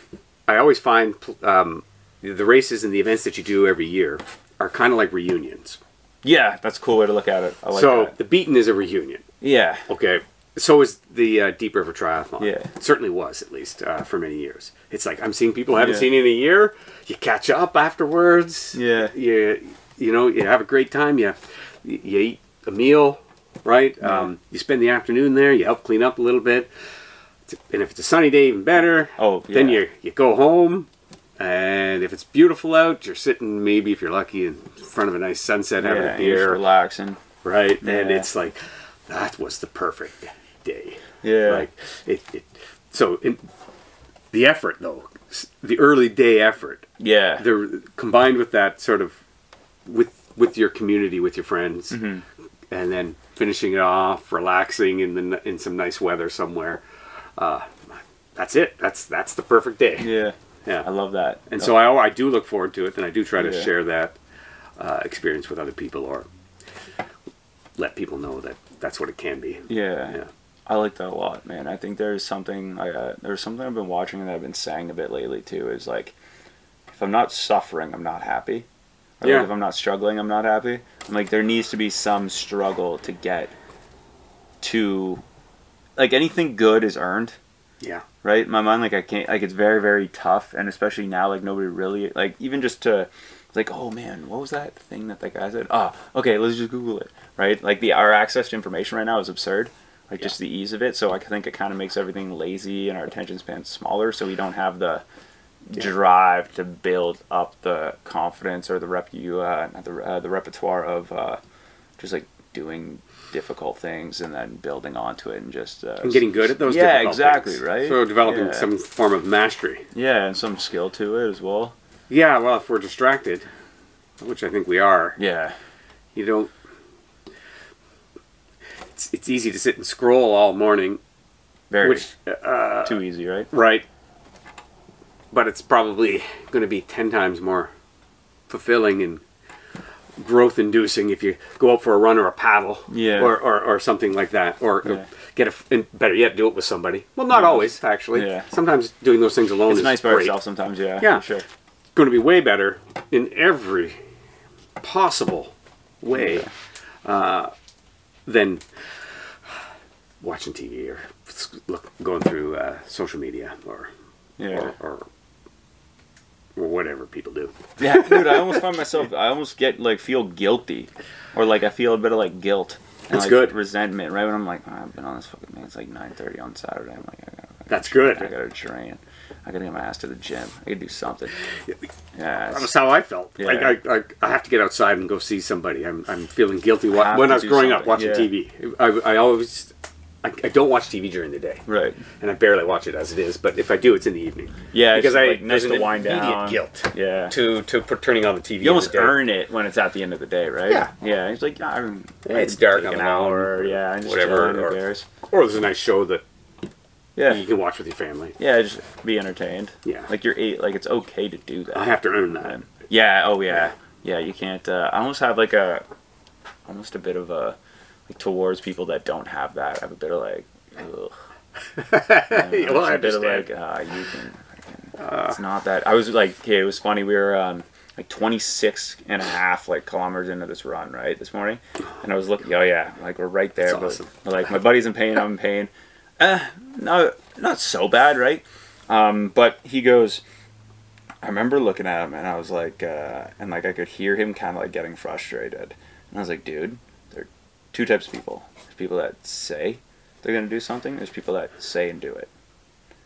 I always find um, the races and the events that you do every year are kind of like reunions. Yeah, that's a cool way to look at it. I like so that. the Beaton is a reunion. Yeah. Okay. So is the uh, Deep River Triathlon. Yeah. It certainly was, at least, uh, for many years. It's like I'm seeing people I haven't Yeah. seen in a year. You catch up afterwards. Yeah. You, you know, you have a great time. You, you eat a meal, right? Yeah. Um, you spend the afternoon there. You help clean up a little bit. And if it's a sunny day, even better. Oh, Then you, you go home. And if it's beautiful out, you're sitting, maybe if you're lucky, in front of a nice sunset, having yeah, a beer relaxing. right? And it's like that was the perfect day. Yeah. Like it. it so in, the effort, though, the early day effort, Yeah. they're combined with that sort of with with your community, with your friends, Mm-hmm. and then finishing it off, relaxing in the in some nice weather somewhere. Uh, that's it. That's that's the perfect day. Yeah. Yeah. I love that. And so I, I do look forward to it, and I do try to Yeah. share that uh, experience with other people, or let people know that that's what it can be. Yeah. Yeah. I like that a lot, man. I think there's something I, uh, there's something I've been watching and I've been saying a bit lately too. Is like, if I'm not suffering, I'm not happy. Or Yeah. like if I'm not struggling, I'm not happy. I'm like there needs to be some struggle to get to, like anything good is earned, Yeah. Right? In my mind, like I can't, like it's very very tough, and especially now, like nobody really, like even just to like, oh man, what was that thing that that guy said? Ah, okay, let's just Google it, right? Like the our access to information right now is absurd. Like just the ease of it. So I think it kind of makes everything lazy and our attention span smaller. So we don't have the drive to build up the confidence or the rep you uh, the uh, the repertoire of uh, just like doing difficult things and then building onto it and just uh, And getting good at those yeah exactly things. right So developing yeah. some form of mastery. yeah and some skill to it as well Yeah, well, if we're distracted, which I think we are, yeah you don't. It's, it's easy to sit and scroll all morning, very which uh, too easy right right. But it's probably going to be ten times more fulfilling and growth-inducing if you go out for a run or a paddle, Yeah. or, or, or something like that, or, or get a And better yet, do it with somebody. Well, not always, actually. Yeah. Sometimes doing those things alone it's is nice by great. yourself sometimes yeah Yeah. sure going to be way better in every possible way uh, than watching TV or look, going through uh, social media or, yeah or, or or whatever people do. Yeah, dude, I almost find myself. I almost get like feel guilty, or like I feel a bit of like guilt. And, That's like, good. Resentment, right? When I'm like, "Oh, I've been on this fucking man. It's like 9:30 on Saturday. I'm like, I gotta, That's good. I gotta train. I gotta get my ass to the gym. I gotta do something. Yeah, That's how I felt. Yeah. Like I, I, I have to get outside and go see somebody. I'm, I'm feeling guilty wa- when I was growing up watching yeah. TV. I, I always, I, I don't watch TV during the day. right. and I barely watch it as it is. But if I do, it's in the evening. Yeah, because I like, nice there's to an wind immediate down. guilt Yeah. to to put turning on the TV. You almost earn it when it's at the end of the day, right? Yeah. Yeah. It's like, yeah, I'm, Yeah, it's dark, an hour. Yeah. Whatever, or- or there's a nice show that Yeah. you can watch with your family. Yeah. Just be entertained. Yeah. Like you're eight. Like it's okay to do that. I have to earn that. Yeah. Oh yeah. Yeah. You can't. Uh, I almost have like a, almost a bit of a, like towards people that don't have that. I have a bit of like, ugh. Just I a bit of like, uh, you can. fucking- it's not that. I was like, okay, it was funny. We were um, like 26 and a half like kilometers into this run, right, this morning, and I was looking. Oh yeah, like we're right there. But awesome. but, like my buddy's in pain. I'm in pain. Eh, no, not so bad, right? Um, but he goes. I remember looking at him and I was like, uh, and like I could hear him kind of like getting frustrated. And I was like, dude, two types of people. There's people that say they're gonna do something. There's people that say and do it.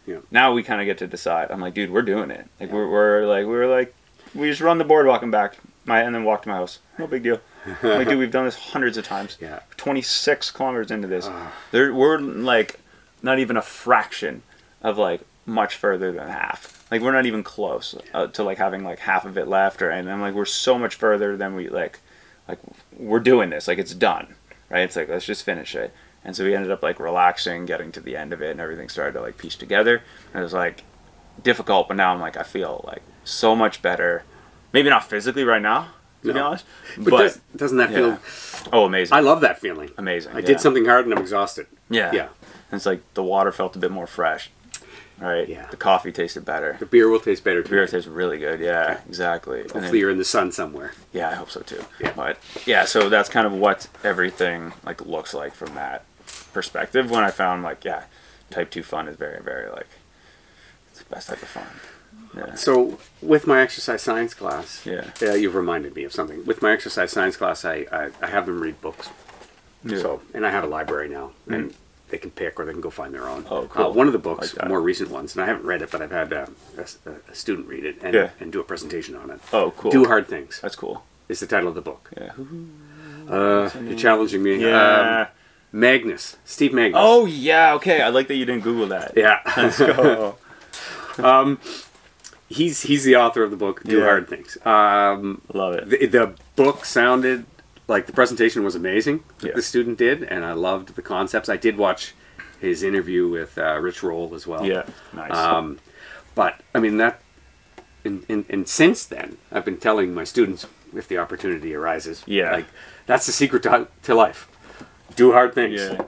Yeah. Now we kind of get to decide. I'm like, dude, we're doing it. Like we're, we're like we're like we just run the boardwalk and back, my and then walk to my house. No big deal. Like, dude, we've done this hundreds of times. Yeah. 26 kilometers into this, there we're like not even a fraction of like much further than half. Like we're not even close uh, to like having like half of it left, or and I'm like we're so much further than we like. Like we're doing this, like it's done, right? It's like let's just finish it. And so we ended up like relaxing, getting to the end of it, and everything started to like piece together. And it was like difficult, but now I'm like I feel like so much better. Maybe not physically right now, to be honest, But, but, does, doesn't that yeah. feel? oh, amazing, I love that feeling. amazing. I yeah. did something hard and I'm exhausted. Yeah. Yeah. And it's like the water felt a bit more fresh. Right? Yeah. The coffee tasted better. The beer will taste better. The beer tastes really good. Yeah, exactly. Hopefully then- you're in the sun somewhere. yeah, I hope so too. Yeah. But yeah, so that's kind of what everything like looks like from that perspective. When I found like, yeah, type two fun is very, very like it's the best type of fun. Yeah. So with my exercise science class, Yeah. uh, you've reminded me of something. With my exercise science class, I, I, I have them read books. Yeah. So, and I have a library now, and they can pick or they can go find their own. Oh, cool. Uh, one of the books, Like more recent ones, and I haven't read it, but I've had uh, a, a student read it and, Yeah. and do a presentation on it. Oh, cool. Do hard things That's cool. is the title of the book. Yeah. Uh, you're challenging me. Yeah. Um, Magness, Steve Magness. oh yeah. Okay. I like that you didn't Google that. yeah. Let's go. um, he's he's the author of the book. Do Yeah. hard things. Um, Love it. the, the book sounded like the presentation was amazing that Yeah. the student did, and I loved the concepts. I did watch his interview with uh, Rich Roll as well. Yeah. Nice. Um, but I mean that, and, and, and since then, I've been telling my students if the opportunity arises, Yeah. like that's the secret to, to life. Do hard things. yeah.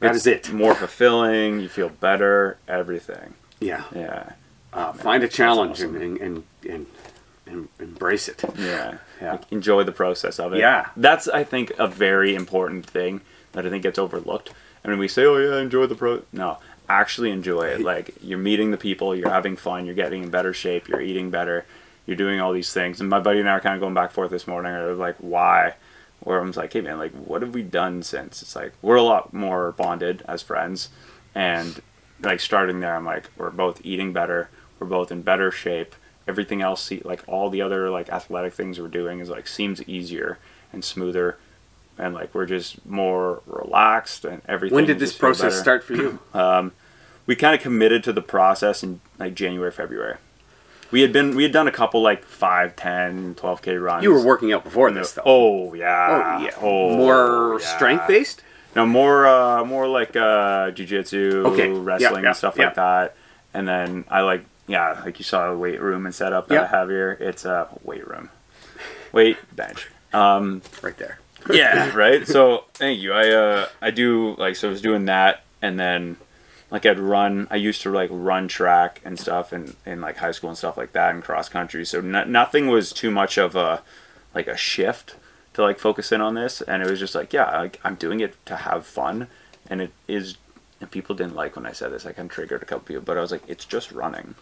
That is it. More fulfilling. You feel better. Everything. Yeah. Yeah. Uh, find a challenge awesome. and, and, and, and embrace it. Yeah. Yeah. Like, enjoy the process of it. Yeah. That's I think a very important thing that I think gets overlooked. I mean, we say, "Oh yeah, enjoy the pro." No, actually enjoy it. Like you're meeting the people, you're having fun, you're getting in better shape, you're eating better, you're doing all these things. And my buddy and I are kind of going back and forth this morning. I was like, why? Where I'm like, hey man, like, what have we done since? It's like we're a lot more bonded as friends, and like starting there, I'm like, we're both eating better. We're both in better shape. Everything else, see- like all the other like athletic things we're doing, is like seems easier and smoother, and like we're just more relaxed and everything. When did this process start for you? We kind of committed to the process in like January, February. We had been we had done a couple like 5, 10, 12k runs. you were working out before this, though. Oh yeah. Oh, yeah. Oh, More yeah. strength based. No, more uh, more like uh, jujitsu, Okay. Wrestling, yeah, and stuff yeah. like that. And then I like yeah, like you saw the weight room and setup that Yeah. I have here. It's a weight room, weight bench. Um, Right there. yeah, right. So thank you. I uh, I do like so I was doing that, and then like I'd run. I used to like run track and stuff, in in like high school and stuff like that, and cross country. So no, nothing was too much of a like a shift to like focus in on this, and it was just like yeah, like I'm doing it to have fun, and it is. And people didn't like when I said this. Like I kind of triggered a couple people, but I was like, it's just running.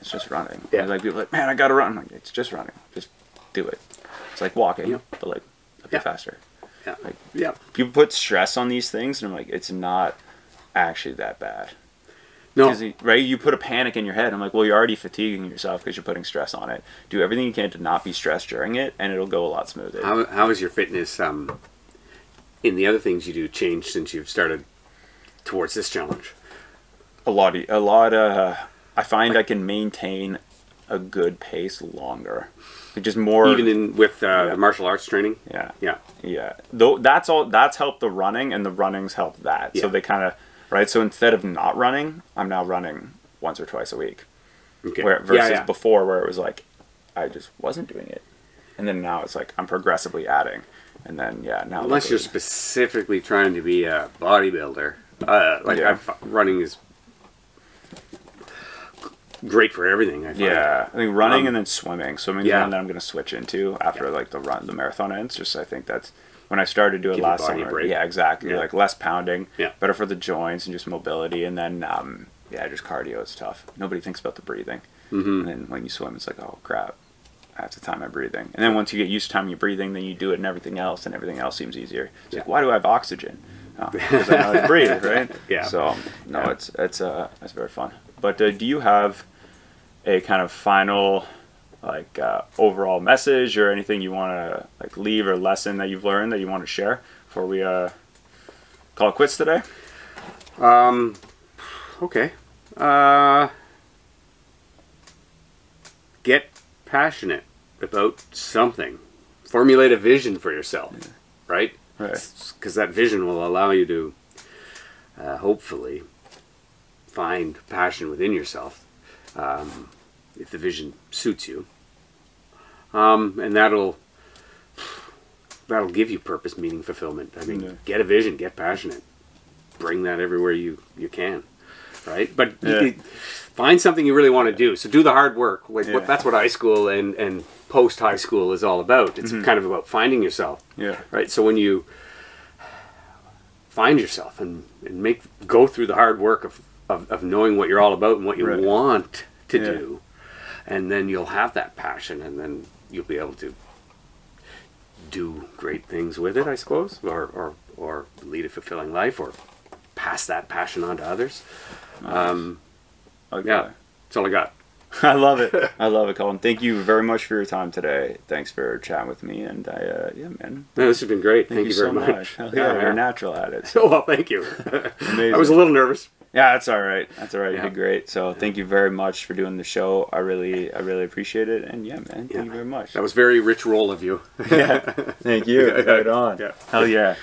It's just running. Yeah. And, like people like, man, I gotta run. Like, it's just running. Just do it. It's like walking, Yeah. but like a bit Yeah. faster. Yeah. Like Yeah. people put stress on these things, and I'm like, it's not actually that bad. No. you- right? You put a panic in your head. I'm like, well, you're already fatiguing yourself because you're putting stress on it. Do everything you can to not be stressed during it, and it'll go a lot smoother. How how has your fitness um in the other things you do changed since you've started towards this challenge? a lot, a lot. Uh, I find I can maintain a good pace longer. Just more, Even in with uh, Yeah. the martial arts training. yeah, Yeah. yeah. Though that's all. That's helped the running, and the running's helped that. So they kind of right. So instead of not running, I'm now running once or twice a week. Okay. Where versus yeah, yeah. before, where it was like I just wasn't doing it, and then now it's like I'm progressively adding, and then yeah, now Unless you're specifically trying to be a bodybuilder, uh, like Yeah. I've, running is great for everything. I find. Yeah, I think running Um, and then swimming. Swimming is yeah. one that I'm going to switch into after Yeah. like the run, the marathon ends. Just I think that's when I started doing Give last summer. break. Yeah, exactly. Yeah. Like less pounding. Yeah. Better for the joints and just mobility, and then um, yeah, just cardio is tough. Nobody thinks about the breathing, Mhm. and then when you swim, it's like oh crap. I have to time my breathing, and then once you get used to timing your breathing, then you do it and everything else, and everything else seems easier. It's like, why do I have oxygen? Oh, because I know how to breathe, right? Yeah. So no, Yeah. it's it's uh it's very fun. But uh, do you have a kind of final like uh, overall message or anything you want to like leave or lesson that you've learned that you want to share before we uh call it quits today? Um. Okay. Uh. Get passionate about something. Formulate a vision for yourself, right? Right. Because that vision will allow you to, uh, hopefully, find passion within yourself, um, if the vision suits you. Um, and that'll that'll give you purpose, meaning, fulfillment. I mean, Yeah. get a vision, get passionate, bring that everywhere you you can, right? But Yeah. you- find something you really want to do. So do the hard work. Like Yeah. what, that's what high school and and post high school is all about. It's Mm-hmm. kind of about finding yourself Yeah. right? So when you find yourself and, and make go through the hard work of, of, of knowing what you're all about and what you Right. want to do, and then you'll have that passion, and then you'll be able to do great things with it, I suppose, or or, or lead a fulfilling life, or pass that passion on to others. Um, Okay. yeah, that's all I got. I love it. I love it, Colin. Thank you very much for your time today. Thanks for chatting with me. And I, uh, yeah, man. No, this has been great. Thank, Thank, you, very so much. much. Hell yeah, you're natural at it. Oh, well, thank you. Amazing. I was a little nervous. Yeah, that's all right. That's all right. You Yeah. did great. So thank you very much for doing the show. I really, I really appreciate it. And yeah, man, thank Yeah. you very much. That was very Rich Roll of you. yeah. Thank you. Right on. Yeah. Hell yeah.